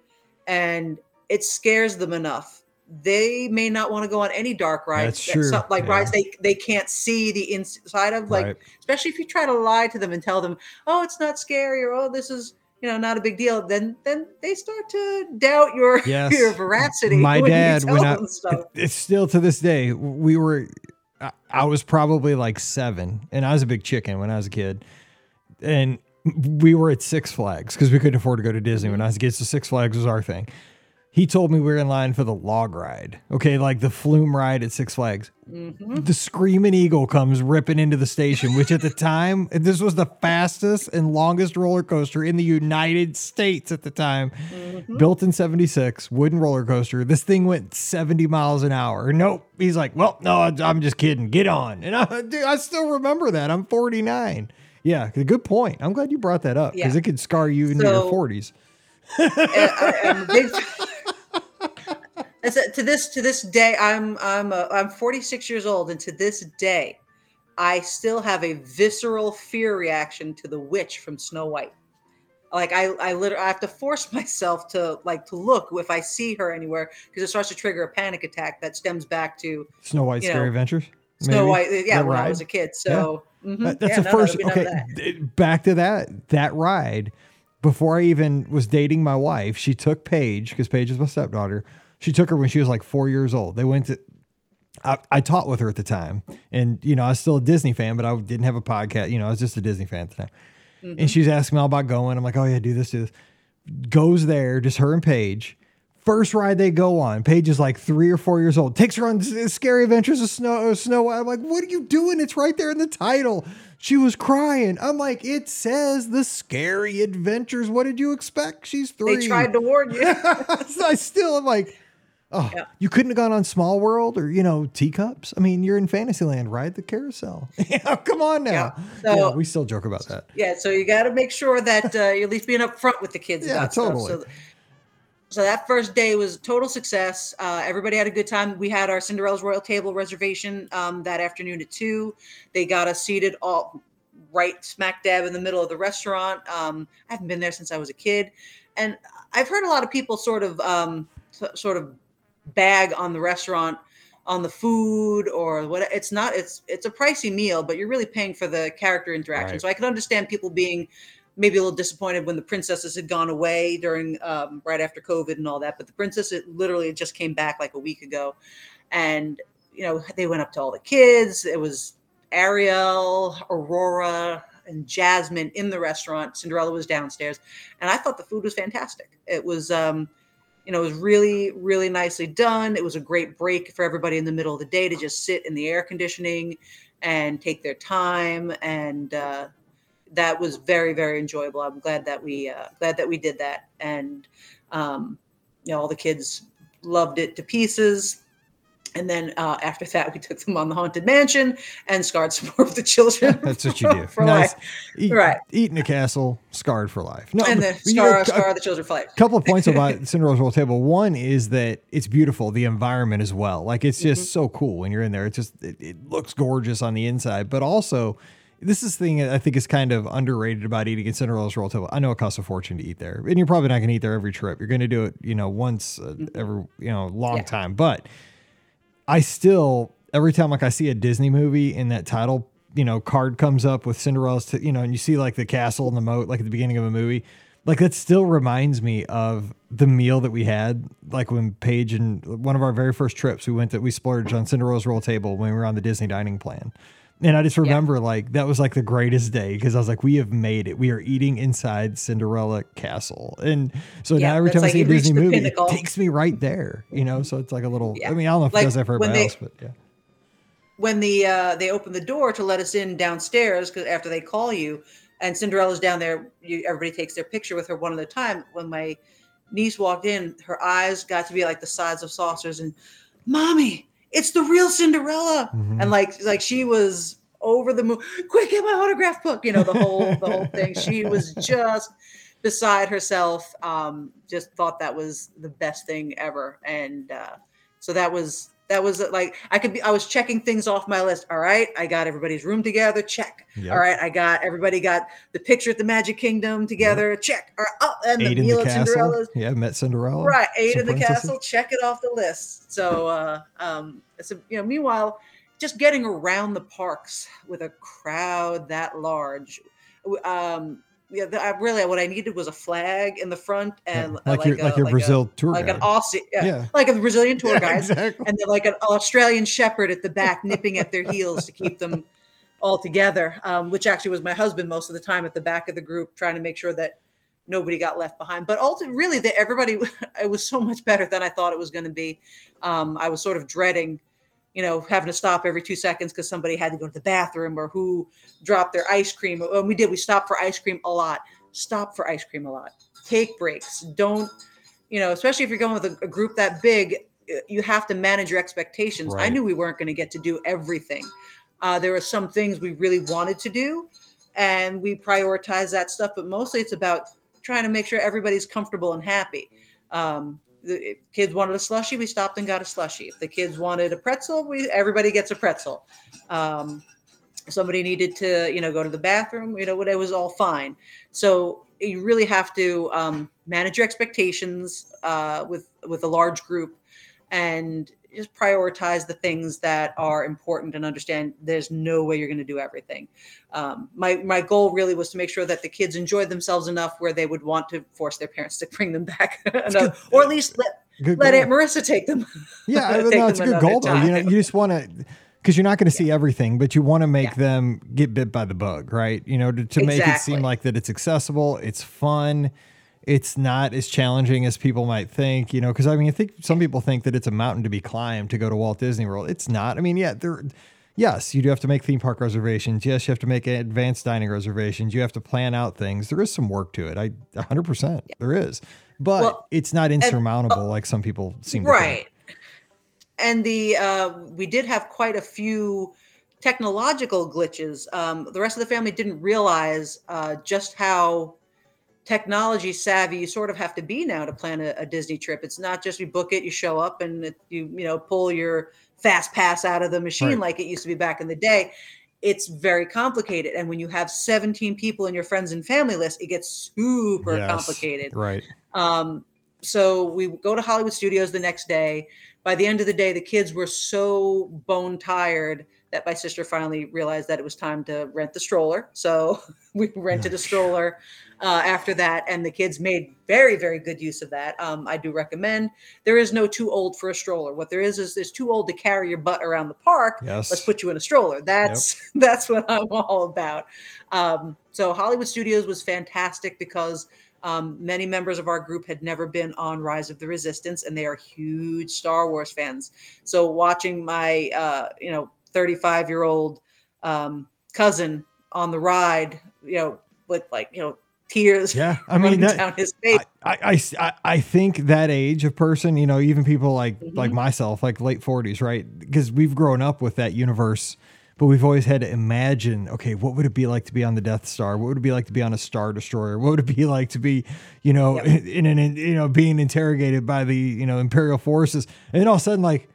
and it scares them enough, they may not want to go on any dark rides. That's true, like yeah. rides they they can't see the inside of. Like Right. especially if you try to lie to them and tell them, "Oh, it's not scary," or "Oh, this is." You know, not a big deal. Then, then they start to doubt your (laughs) Yes. your veracity. My when dad, when I- it's still to this day we were I, I was probably like seven and i was a big chicken when i was a kid and we were at six flags because we couldn't afford to go to disney. When i was a kid so six flags was our thing. He told me we were in line for the log ride okay? Like the flume ride at six flags. Mhm. the screaming eagle comes ripping into the station which at the time (laughs) this was the fastest and longest roller coaster in the united states at the time. Mhm. built in 76 wooden roller coaster. This thing went 70 miles an hour. Nope. He's like well no i'm just kidding. Get on. And i, (laughs) dude, I still remember that. I'm 49 yeah good point i'm glad you brought that up because Yeah. it could scar you into So- your 40s I, I'm a big. To this to this day, I'm I'm a, I'm 46 years old, and to this day, I still have a visceral fear reaction to the witch from Snow White. Like I I literally I have to force (laughs) myself to like to look if I see her anywhere because it starts to trigger a panic attack that stems back to Snow White Scary know, Adventures. Snow? White. Yeah, That when I was a kid. So mhm, That- that's yeah, the no, first. okay, back to that that ride. Before I even was dating my wife, she took Paige because Paige is my stepdaughter. She took her when she was like four years old. They went to. I, I taught with her at the time, and you know I was still a Disney fan, but I didn't have a podcast. You know, I was just a Disney fan at the time. Mm-hmm. And she's asking me all about going. I'm like, oh yeah, do this, do this. Goes there, just her and Paige. First ride they go on, Paige is like three or four years old. Takes her on Scary Adventures of Snow Snow White. I'm like, what are you doing? It's right there in the title. She was crying. I'm like, it says the Scary Adventures. What did you expect? She's three. They tried to warn you. (laughs) So I still am like, oh, Yeah. you couldn't have gone on Small World or you know teacups. I mean, you're in Fantasyland, ride the carousel. (laughs) yeah, come on now. Yeah. Yeah, we still joke about that. Yeah, so you got to make sure that uh, you're at least being upfront with the kids Yeah, about totally. stuff. So, so that first day was a total success. Uh, everybody had a good time. We had our Cinderella's Royal Table reservation um, that afternoon at two. They got us seated all right smack dab in the middle of the restaurant. Um, I haven't been there since I was a kid, and I've heard a lot of people sort of um, sort of bag on the restaurant on the food or what it's not it's it's a pricey meal but you're really paying for the character interaction Right. so i can understand people being maybe a little disappointed when the princesses had gone away during um, right after covid and all that but the princess it literally just came back like a week ago and you know they went up to all the kids it was ariel aurora and jasmine in the restaurant cinderella was downstairs and i thought the food was fantastic it was um you know, it was really, really nicely done. It was a great break for everybody in the middle of the day to just sit in the air conditioning and take their time. And uh, that was very, very enjoyable. I'm glad that we uh, glad that we did that. And um, you know, all the kids loved it to pieces. And then uh, after that, we took them on the haunted mansion and scarred some more of the children. (laughs) That's what you do. (laughs) for nice. life. Eat, Right. Eat in a castle, scarred for life. No, And then you know, scar, a- scar the children for life. A couple of points about (laughs) Cinderella's Royal Table. One is that it's beautiful, the environment as well. Like it's just Mm-hmm. so cool when you're in there. It just it, it looks gorgeous on the inside, but also this is the thing that I think is kind of underrated about eating at Cinderella's Royal Table. I know it costs a fortune to eat there, and you're probably not going to eat there every trip. You're going to do it, you know, once uh, every you know long Mm-hmm. Yeah. time. But I still every time like I see a Disney movie and that title you know card comes up with Cinderella's t- you know and you see like the castle and the moat like at the beginning of a movie like that still reminds me of the meal that we had like when Paige and one of our very first trips we went to we splurged on Cinderella's Royal Table when we were on the Disney dining plan. And I just remember like that was like the greatest day because I was like, we have made it. We are eating inside Cinderella Castle. And so Yeah, now every time I see a Disney movie, pinnacle. it takes me right there. You know, so it's like a little Yeah. I mean, I don't know if Like, it does that for everybody they- else, but yeah. when the uh, they open the door to let us in downstairs because after they call you and Cinderella's down there, you, everybody takes their picture with her one at a time. When my niece walked in, her eyes got to be like the size of saucers, and mommy, it's the real Cinderella, Mhm. and like like she was over the moon. Quick, get my autograph book. You know the whole the whole thing. She was just beside herself. Um, just thought that was the best thing ever, and uh, so that was that was uh, like I could be. I was checking things off my list. All right, I got everybody's room together. Check. Yep. All right, I got everybody got the picture at the Magic Kingdom together. Check. All right, oh, and Ate the meal at. Cinderella's. Yeah, met Cinderella. Right, ate in the princesses. castle. Check it off the list. So, uh, um, it's a, you know, meanwhile, just getting around the parks with a crowd that large, um, yeah, I really what I needed was a flag in the front and uh, like, your a- like your a- Brazil tour like guide. an Aussie, yeah, Yeah. like a Brazilian tour (laughs) Yeah, guide, exactly. and then like an Australian shepherd at the back, nipping at their heels to keep them all together. Um, which actually was my husband most of the time at the back of the group, trying to make sure that nobody got left behind. But ultimately, really, that everybody, (laughs) it was so much better than I thought it was going to be. Um, I was sort of dreading, you know, having to stop every two seconds because somebody had to go to the bathroom or who dropped their ice cream. And we did. We stopped for ice cream a lot. Stop for ice cream a lot. Take breaks. Don't, you know, especially if you're going with a, a group that big, you have to manage your expectations. I knew we weren't going to get to do everything. Uh, there were some things we really wanted to do, and we prioritize that stuff. But mostly, it's about trying to make sure everybody's comfortable and happy. Um, the kids wanted a slushy, we stopped and got a slushy. If the kids wanted a pretzel, we everybody gets a pretzel. Um, somebody needed to, you know, go to the bathroom, you know, it was all fine. So you really have to um, manage your expectations uh, with with a large group and just prioritize the things that are important and understand there's no way you're going to do everything. Um, my my goal really was to make sure that the kids enjoyed themselves enough where they would want to force their parents to bring them back, (laughs) enough, or at least let good let goal. Aunt Marissa take them. (laughs) Yeah, take no, it's a good goal though. You know, you just want to because you're not going to see everything, but you want to make yeah. them get bit by the bug, right? You know, to, to exactly. make it seem like that it's accessible, it's fun it's not as challenging as people might think, you know, because I mean, I think some people think that it's a mountain to be climbed to go to Walt Disney World. It's not. I mean, yeah, there, yes, you do have to make theme park reservations. Yes, you have to make advanced dining reservations. You have to plan out things. There is some work to it. I 100% there is, but well, it's not insurmountable and, uh, like some people seem right. And the uh, we did have quite a few technological glitches. Um, the rest of the family didn't realize uh, just how technology savvy you sort of have to be now to plan a, a, Disney trip. It's not just you book it, you show up, and it, you you know pull your fast pass out of the machine right. like it used to be back in the day. It's very complicated, and when you have 17 people in your friends and family list, it gets super yes, complicated. Right. Um, so we go to Hollywood Studios the next day. By the end of the day, the kids were so bone tired that my sister finally realized that it was time to rent the stroller. So (laughs) we rented a stroller uh, after that, and the kids made very, very good use of that. Um, I do recommend. There is no too old for a stroller. What there is is there's too old to carry your butt around the park. Yes. Let's put you in a stroller. That's yep. (laughs) that's what I'm all about. Um, so Hollywood Studios was fantastic because um, many members of our group had never been on Rise of the Resistance, and they are huge Star Wars fans. So watching my, uh, you know, 35 year old um, cousin on the ride, you know, with like you know tears yeah i mean that, down his face. I, I i think that age of person you know even people like mm-hmm. like myself like late 40s right? Because we've grown up with that universe but we've always had to imagine okay what would it be like to be on the death star? What would it be like to be on a star destroyer? What would it be like to be you know yep. (laughs) in an you know being interrogated by the you know imperial forces? And then all of a sudden like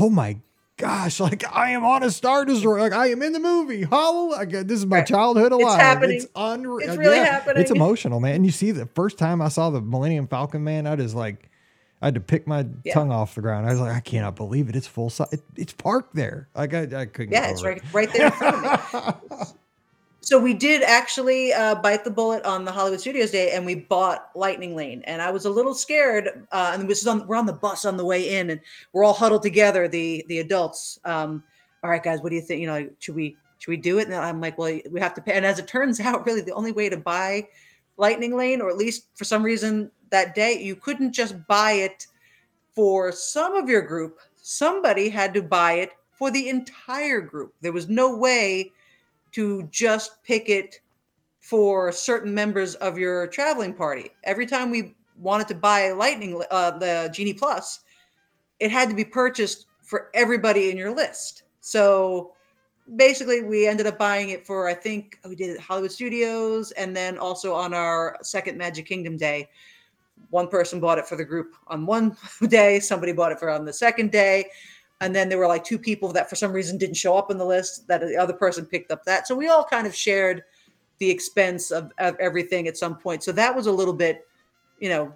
oh my gosh, like I am on a Star Destroyer. Like I am in the movie. Hallelujah. This is my childhood alive. It's happening. It's unreal. It's really yeah, happening. It's emotional, man. And you see the first time I saw the Millennium Falcon, man, I just like, I had to pick my yeah. tongue off the ground. I was like, I cannot believe it. It's full size. It, it's parked there. Like I, I couldn't. Yeah, it's right, right there (laughs) So we did actually uh, bite the bullet on the Hollywood Studios day, and we bought Lightning Lane. And I was a little scared. Uh, and this is on, we're on the bus on the way in, and we're all huddled together, the the adults. Um, all right, guys, what do you think? You know, should we should we do it? And I'm like, well, we have to pay. And as it turns (laughs) out, really, the only way to buy Lightning Lane, or at least for some reason that day, you couldn't just buy it for some of your group. Somebody had to buy it for the entire group. There was no way to just pick it for certain members of your traveling party. Every time we wanted to buy Lightning, uh, the Genie Plus, it had to be purchased for everybody in your list. So basically, we ended up buying it for I think we did it at Hollywood Studios, and then also on our second Magic Kingdom day. One person bought it for the group on one (laughs) day. Somebody bought it for on the second day and then there were like two people that for some reason didn't show up on the list that the other person picked up that. So we all kind of shared the expense of, of everything at some point. So that was a little bit you know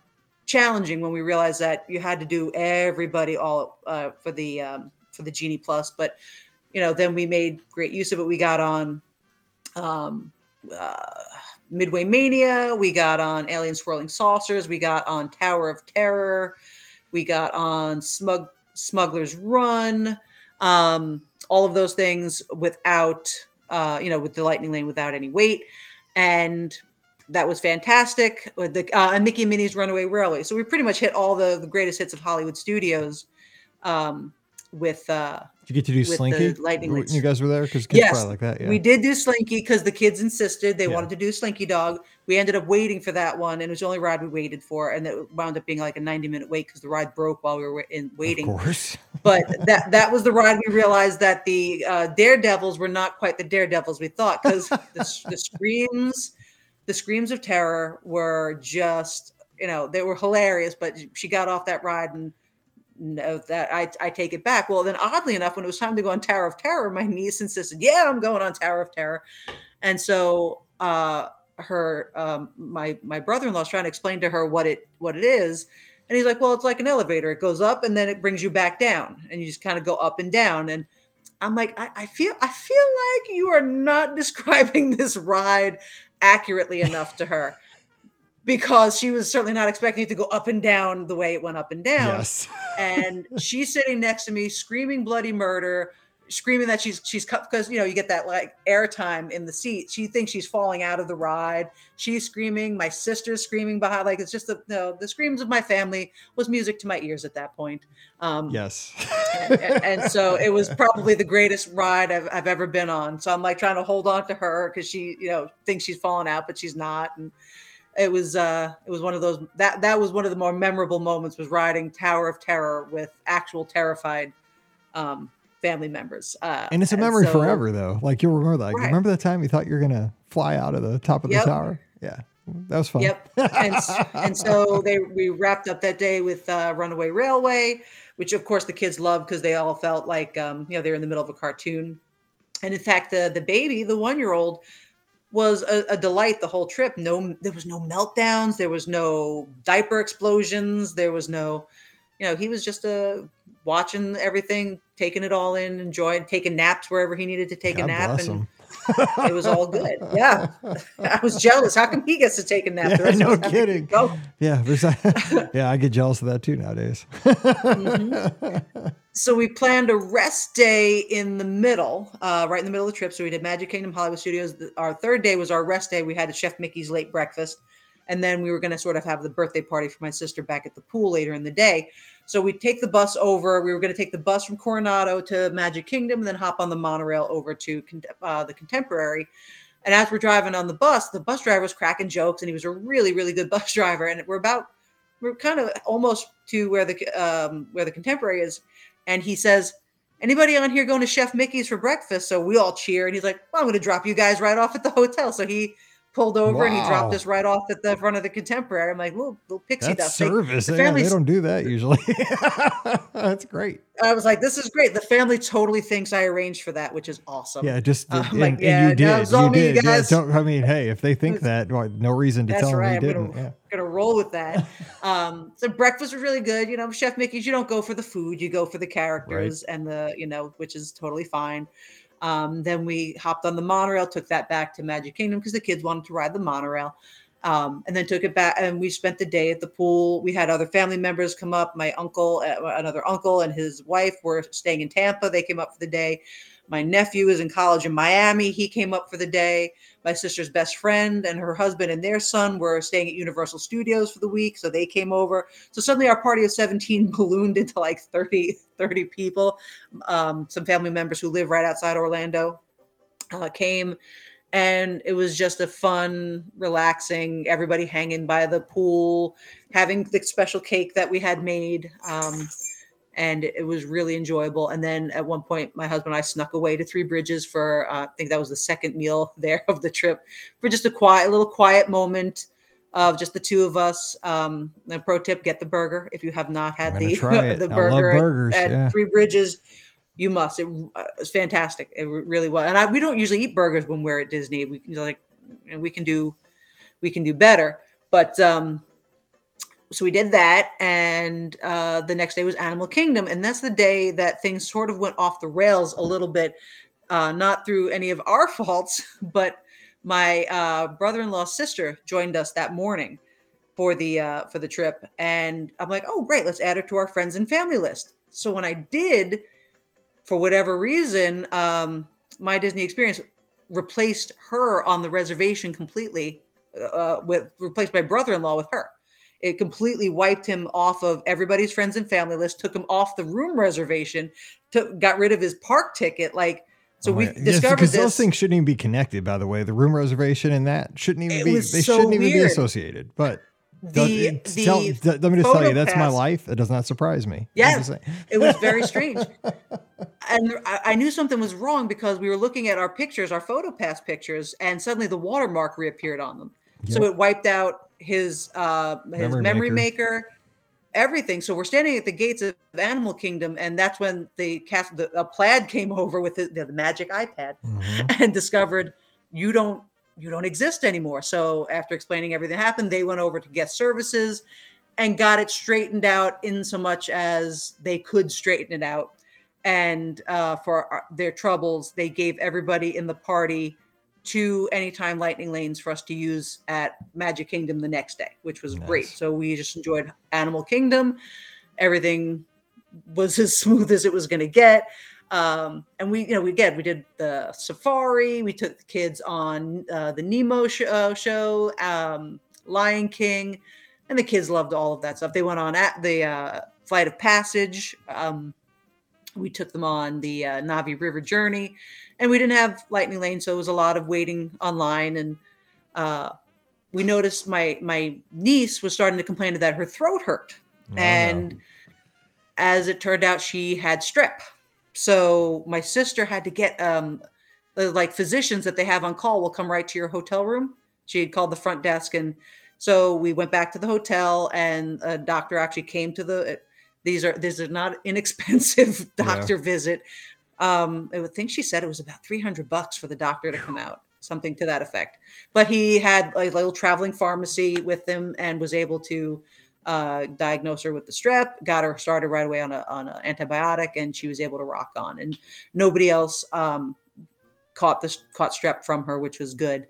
challenging when we realized that you had to do everybody all uh, for the um, for the genie plus. But you know then we made great use of it. We got on um, uh, midway mania. We got on alien swirling saucers. We got on tower of terror. We got on smug Smuggler's Run, um, all of those things without, uh, you know, with the Lightning Lane without any wait. And that was fantastic. With the uh, and Mickey and Minnie's Runaway Railway. So we pretty much hit all the, the greatest hits of Hollywood studios um, with uh, did you get to do Slinky? Lightning You guys were there because kids yes, like that. Yeah. We did do Slinky because the kids insisted they yeah. wanted to do Slinky Dog. We ended up waiting for that one, and it was the only ride we waited for, and it wound up being like a ninety minute wait because the ride broke while we were in waiting. Of course. (laughs) but that that was the ride we realized that the uh, Daredevils were not quite the Daredevils we thought because (laughs) the, the screams, the screams of terror were just you know they were hilarious. But she got off that ride and no, that I, I take it back. Well, then oddly enough, when it was time to go on Tower of Terror, my niece insisted, "Yeah, I'm going on Tower of Terror," and so uh, her um, my my brother-in-law is trying to explain to her what it what it is, and he's like, "Well, it's like an elevator. It goes up and then it brings you back down, and you just kind of go up and down." And I'm like, I, I feel I feel like you are not (laughs) describing this ride accurately enough to her because she was certainly not expecting it to go up and down the way it went up and down. Yes. (laughs) and she's sitting next to me screaming bloody murder, screaming that she's she's cut because you know you get that like airtime in the seat. She thinks she's falling out of the ride. She's screaming. My sister's screaming behind. Like it's just the the, the screams of my family was music to my ears at that point. Um, yes. and, and, so it was probably the greatest ride I've, I've ever been on. So I'm like trying to hold on to her because she you know thinks she's falling out, but she's not. And it was uh it was one of those that that was one of the more memorable moments was riding Tower of Terror with actual terrified um family members. Uh and it's a memory so, forever though. Like you'll remember that. Like, Right. Remember the time you thought you were gonna fly out of the top of Yep. the tower? Yeah. That was fun. Yep. And and so they we wrapped up that day with uh Runaway Railway, which of course the kids loved because they all felt like um you know they're in the middle of a cartoon. And in fact the the baby, the 1-year-old was a, a delight the whole trip. No there was no meltdowns, there was no diaper explosions, there was no you know, he was just uh watching everything, taking it all in, enjoying taking naps wherever he needed to take God a nap and him. It was all good. Yeah. I was jealous. How come he gets to take a nap? Yeah, no us have to kidding. Go. Yeah, yeah, I get jealous of that too nowadays. Mhm. So we planned a rest day in the middle, uh, right in the middle of the trip. So we did Magic Kingdom Hollywood Studios. Our third day was our rest day. We had a Chef Mickey's late breakfast, and then we were going to sort of have the birthday party for my sister back at the pool later in the day. So we take the bus over. We were going to take the bus from Coronado to Magic Kingdom, and then hop on the monorail over to uh, the Contemporary. And as we're driving on the bus, the bus driver was cracking jokes, and he was a really, really good (laughs) bus driver. And we're about, we're kind of almost to where the um, where the Contemporary is, and he says, "Anybody on here going to Chef Mickey's for breakfast?" So we all cheer, and he's like, "Well, I'm going to drop you guys right off at the hotel." So he pulled over and he dropped us right off at the front of the Contemporary. I'm like, "Little, little pixie That's dust." They- service. the Yeah, they don't do that usually. (laughs) That's great. I was like, "This is great." The family totally thinks I arranged for that, which is awesome. Yeah, just I'm and, like, and yeah, you did. no, you did. Yeah, guys. don't, I mean, hey, if they think that, well, no reason to That's tell right. them I'm they gonna, didn't. Yeah. gonna roll with that. Um, so breakfast was really good. You know, Chef Mickey's. You don't go for the food. You go for the characters and the you know, which is totally fine. Um, then we hopped on the monorail, took that back to Magic Kingdom because the kids wanted to ride the monorail. Um, and then took it back, and we spent the day at the pool. We had other family members come up. My uncle, uh, another uncle, and his wife were staying in Tampa. They came up for the day. My nephew is in college in Miami. He came up for the day my sister's best friend and her husband and their son were staying at Universal Studios for the week. So they came over. So suddenly our party of 17 (laughs) ballooned into like 30, 30 people. Um, some family members who live right outside Orlando uh, came. And it was just a fun, relaxing, everybody hanging by the pool, having the special cake that we had made. Um, and it was really enjoyable. And then at one point, my husband and I snuck away to Three Bridges for uh, I think that was the second meal (laughs) there of the trip for just a quiet, a little quiet moment of just the two of us. Um, and pro tip: get the burger if you have not had the (laughs) the I burger at- burgers, at, yeah. Three Bridges. You must. It uh, was fantastic. It really was. And I, we don't usually eat burgers when we're at Disney. We can like, and we can do, we can do better. But um, so we did that and uh, the next day was animal kingdom and that's the day that things sort of went off the rails a little bit uh, not through any of our (laughs) faults but my uh, brother-in-law's sister joined us that morning for the uh, for the trip and i'm like oh great let's add her to our friends and family list. So when i did for whatever reason um, my disney experience replaced her on the reservation completely uh, with replaced my brother-in-law with her it completely wiped him off of everybody's friends and family list took him off the room reservation took got rid of his park ticket like so Oh we yes, discovered because this those things shouldn't even be connected. By the way, the room reservation and that shouldn't even It be. They so shouldn't even be associated. But the the tell, let me just tell you, that's my life. It does not surprise me. I'm Yeah. just saying. it was very (laughs) strange and I, I knew something was wrong because we were looking at our pictures our photo pass pictures and suddenly the watermark reappeared on them so it wiped out his uh his Memory memory, maker. maker. everything. So we're standing at the gates of Animal Kingdom, and that's when the cast the a plaid came (laughs) over with the, the magic iPad Mhm. and discovered you don't you don't exist anymore. So after explaining everything that happened, they went over to guest services and got it straightened out in so much as they could straighten it out. And uh, for our- their troubles, they gave everybody in the party two anytime lightning lanes for us to use at Magic Kingdom the next day, which was great. So we just enjoyed Animal Kingdom. Everything was as smooth as it was going to get um and we you know we get we did the safari we took the kids on uh, the nemo sh- uh, show um lion king and the kids loved all of that stuff they went on at the uh flight of passage um we took them on the uh, Na'vi river journey and we didn't have lightning lane so it was a lot of waiting online and uh we noticed my my niece was starting to complain that her throat hurt Oh, no. and as it turned out she had strep so my sister had to get um like physicians that they have on call will come right to your hotel room she had called the front desk and so we went back to the hotel and a doctor actually came to the these are these are not inexpensive (laughs) Yeah. doctor visit um i think she said it was about 300 bucks for the doctor to come out something to that effect but he had a little traveling pharmacy with him and was able to uh, diagnosed her with the strep, got her started right away on a on an antibiotic, and she was able to rock on. And nobody else um, caught this caught strep from her, which was good.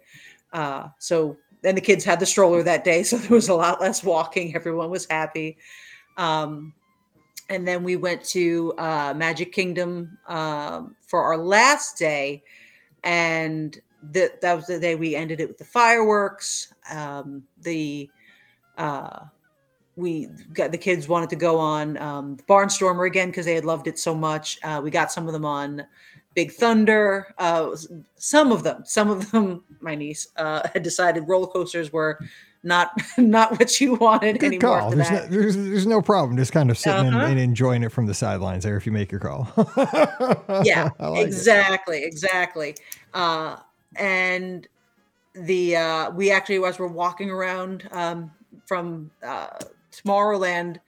Uh, so then the kids had the stroller that day, (laughs) so there was a lot less walking. Everyone was happy. Um, and then we went to uh, Magic Kingdom um, for our last day, and that that was the day we ended it with the fireworks. Um, the uh, we got the kids wanted to go on um, Barnstormer again because they had loved it so much. Uh, we got some of them on Big Thunder. Uh, some of them, some of them, my niece uh, had decided roller coasters were not (laughs) not what you wanted Good anymore. call. There's no, there's, there's no problem just kind of sitting and, Uh-huh. and enjoying it from the sidelines there if you make your call. (laughs) yeah like it. exactly exactly uh and the uh we actually as we're walking around um from uh tomorrowland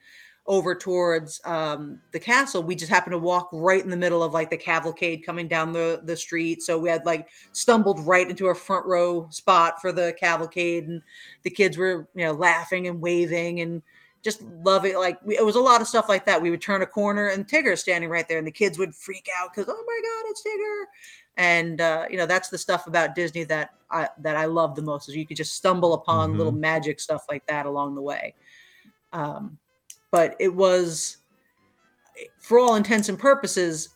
over towards um the castle we just happened to walk right in the middle of like the cavalcade coming down the the street so we had like stumbled right into a front row spot for the cavalcade and the kids were you know laughing and waving and just love it. Like we, it was a lot of stuff like that. We would turn a corner and Tigger's standing right there, and the kids would freak out because oh my god, it's Tigger! And uh, you know that's the stuff about Disney that I that I love the most is you could just stumble upon little magic stuff like that along the way. Um, but it was, for all intents and purposes,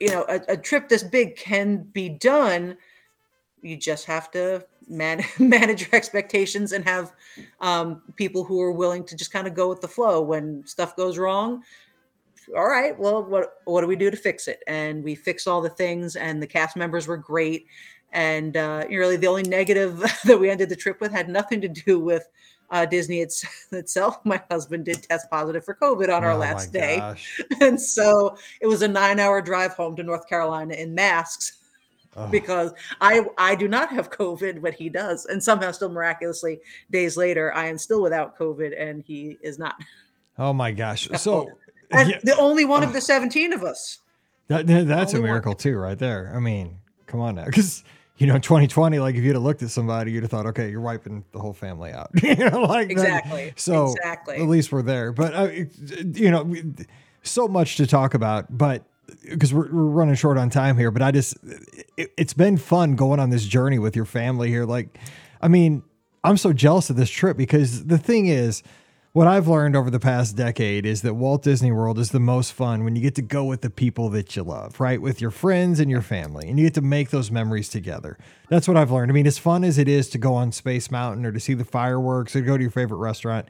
you know, a, a trip this big can be done. You just have to man- (laughs) manage your expectations and have um, people who are willing to just kind of go with the flow when stuff goes wrong. All right, well, what what do we do to fix it? And we fixed all the things, and the cast members were great. And uh, really, the only negative (laughs) that we ended the trip with had nothing to do with uh, Disney it's, (laughs) itself. (laughs) My husband did test positive for COVID on our Oh last day, gosh. (laughs) and so it was a nine-hour drive home to North Carolina in masks Oh, because I I do not have COVID, but he does, and somehow still miraculously days later I am still without COVID and he is not. oh my gosh. So And yeah, the only one of the seventeen of us. that, that- that's a only one. miracle too, right there. I mean, come on now. Because, (laughs) you know, 2020, like if you'd have looked at somebody, you'd have thought, okay, you're wiping the whole family out. (laughs) you know, like that. Exactly. So exactly. at least we're there. But uh, you know, so much to talk about, but because we're, we're running short on time here. But I just, it, it's been fun going on this journey with your family here. Like, I mean, I'm so jealous of this trip because the thing is, what I've learned over the past decade is that Walt Disney World is the most fun when you get to go with the people that you love, right? With your friends and your family, and you get to make those memories together. That's what I've learned. I mean, as fun as it is to go on Space Mountain or to see the fireworks or go to your favorite restaurant,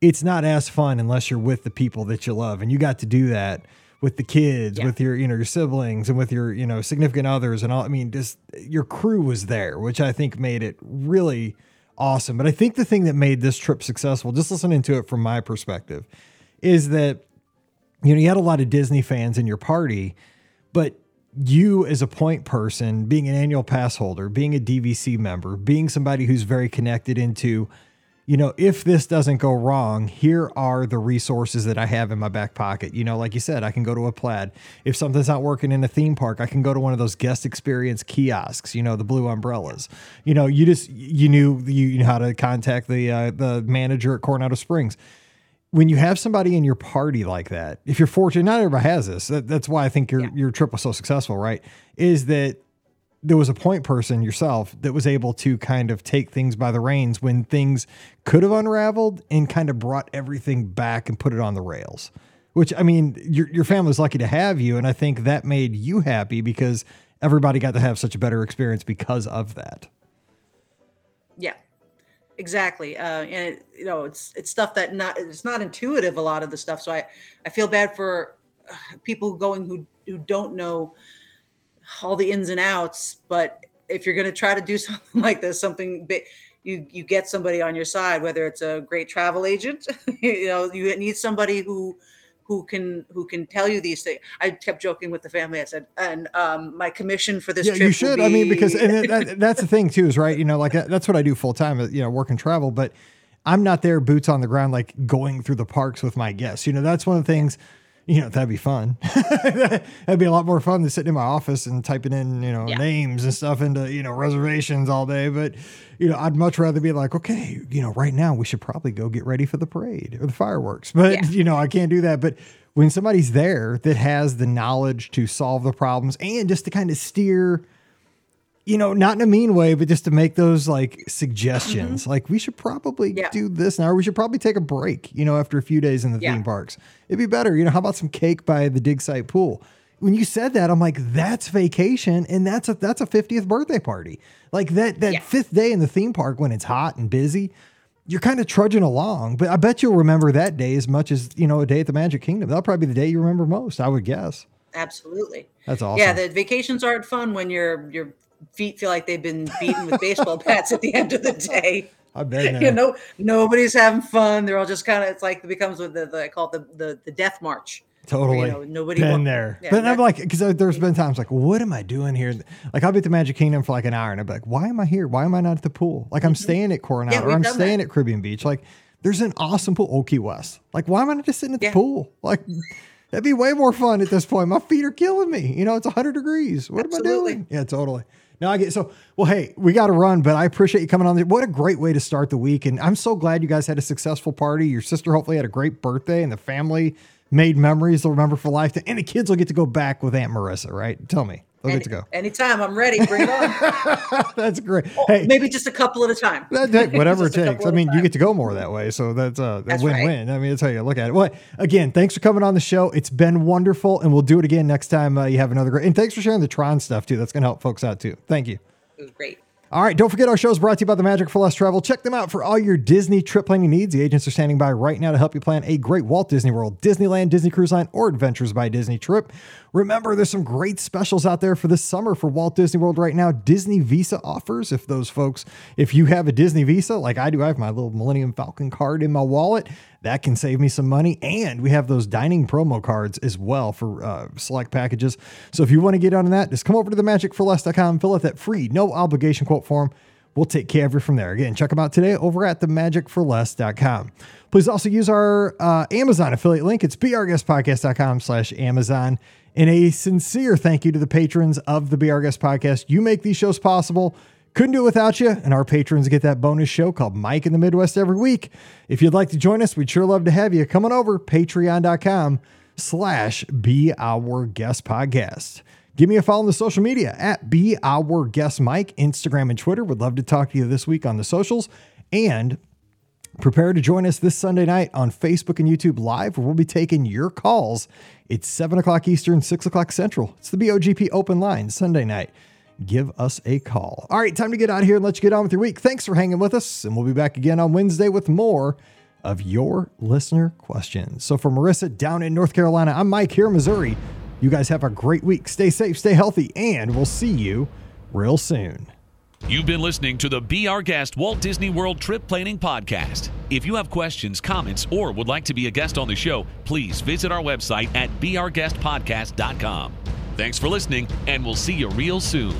it's not as fun unless you're with the people that you love. And you got to do that with the kids, Yeah. with your, you know, your siblings and with your, you know, significant others and all. I mean, just your crew was there, which I think made it really awesome. But I think the thing that made this trip successful, just listening to it from my perspective, is that, you know, you had a lot of Disney fans in your party, but you as a point person, being an annual pass holder, being a DVC member, being somebody who's very connected into you know, if this doesn't go wrong, here are the resources that I have in my back pocket. You know, like you said, I can go to a plaid. If something's not working in a theme park, I can go to one of those guest experience kiosks, you know, the blue umbrellas. You know, you just you knew you knew how to contact the uh, the manager at Coronado Springs. When you have somebody in your party like that, if you're fortunate, not everybody has this. That, that's why I think your Yeah. your trip was so successful, right? Is that there was a point person yourself that was able to kind of take things by the reins when things could have unraveled and kind of brought everything back and put it on the rails. Which I mean, your your family's lucky to have you, and I think that made you happy because everybody got to have such a better experience because of that. Yeah, exactly. Uh, and it, you know, it's it's stuff that not it's not intuitive. A lot of the stuff. So I I feel bad for uh, people going who who don't know all the ins and outs. But if you're going to try to do (laughs) something like this, something big. You, you get somebody on your side, whether it's a great travel agent, (laughs) you know, you need somebody who who can who can tell you these things. I kept joking with the family. I said, and um, my commission for this Yeah, trip. you should. I mean, because and that, that- (laughs) that's the thing too, is right. You know, like that's what I do full time. You know, work and travel, but I'm not there, boots on the ground, like going through the parks with my guests. You know, that's one of the things. You know, that'd be fun. (laughs) that'd be a lot more fun than sitting in my office and typing in, you know, Yeah. names and stuff into, you know, reservations all day. But, you know, I'd much rather be like, okay, you know, right now we should probably go get ready for the parade or the fireworks. But, Yeah. you know, I can't do that. But when somebody's there that has the knowledge to solve the problems and just to kind of steer, you know, not in a mean way, but just to make those like suggestions. Like we should probably Mm-hmm. Yeah. do this now, or we should probably take a break, you know, after a few days in the Yeah. theme parks. It'd be better. You know, how about some cake by the dig site pool? When you said that, I'm like, that's vacation and that's a that's a 50th birthday party. Like that that Yeah. fifth day in the theme park when it's hot and busy, you're kind of trudging along. But I bet you'll remember that day as much as, you know, a day at the Magic Kingdom. That'll probably be the day you remember most, I would guess. Absolutely. That's awesome. Yeah, the vacations aren't fun when your your feet feel like they've been beaten with baseball bats at the end of the day. (laughs) I've been (laughs) there. You know, nobody's having fun. They're all just kind of. It's like it becomes what the, the I call it the, the the death march. Totally. you know, nobody been there. yeah, but I'm like, because there's been times like, what am I doing here? Like, I'll be at the Magic Kingdom for like an hour and I'm like, why am I here? Why am I not at the pool? Like, I'm staying at Coronado Mm-hmm. Yeah, or I'm staying that. at Caribbean Beach. Like, there's an awesome pool, Key West. Like, why am I not just sitting at the pool? Like, that'd be way more fun at this point. My feet are killing me. You know, it's 100 degrees. What am I doing? Yeah, totally. No, I get so well. Hey, we got to run, but I appreciate you coming on. What a great way to start the week, and I'm so glad you guys had a successful party. Your sister hopefully had a great birthday, and the family made memories they'll remember for life. And the kids will get to go back with Aunt Marissa, right? Tell me, Any, get to go. anytime I'm ready, bring it on. (laughs) That's great. Hey, Maybe just a couple at a time. that, that- (laughs) whatever it takes. I mean, you get to go more that way, so that's uh, a That's win-win. I mean, that's how you look at it. Well, again, thanks for coming on the show. It's been wonderful, and we'll do it again next time uh, you have another great. And thanks for sharing the Tron stuff too. That's going to help folks out too. Thank you. It was great. All right, don't forget our show is brought to you by the Magic for Less Travel. Check them out for all your Disney trip planning needs. The agents are standing by right now to help you plan a great Walt Disney World, Disneyland, Disney Cruise Line, or Adventures by Disney trip. Remember, there's some great specials out there for this summer for Walt Disney World right now. Disney Visa offers. If those folks, if you have a Disney Visa, like I do, I have my little Millennium Falcon card in my wallet. That can save me some money. And we have those dining promo cards as well for uh, select packages. So if you want to get on that, just come over to the themagicforless.com, fill out that free, no obligation quote form. We'll take care of you from there. Again, check them out today over at themagicforless.com. Please also use our uh, Amazon affiliate link. It's beourguestpodcast.com slash Amazon. And a sincere thank you to the patrons of the Be Our Guest Podcast. You make these shows possible. Couldn't do it without you. And our patrons get that bonus show called Mike in the Midwest every week. If you'd like to join us, we'd sure love to have you. Come on over, patreon.com slash be our guest podcast. Give me a follow on the social media at be our guest Mike, Instagram and Twitter. Would love to talk to you this week on the socials. And prepare to join us this Sunday night on Facebook and YouTube Live, where we'll be taking your calls. It's 7 o'clock Eastern, 6 o'clock Central. It's the BOGP open line Sunday night. Give us a call. All right, time to get out of here and let you get on with your week. Thanks for hanging with us, and we'll be back again on Wednesday with more of your listener questions. So for Marissa down in North Carolina, I'm Mike here in Missouri. You guys have a great week. Stay safe, stay healthy, and we'll see you real soon. You've been listening to the Be Our Guest Walt Disney World Trip Planning Podcast. If you have questions, comments, or would like to be a guest on the show, please visit our website at beourguestpodcast.com. Thanks for listening, and we'll see you real soon.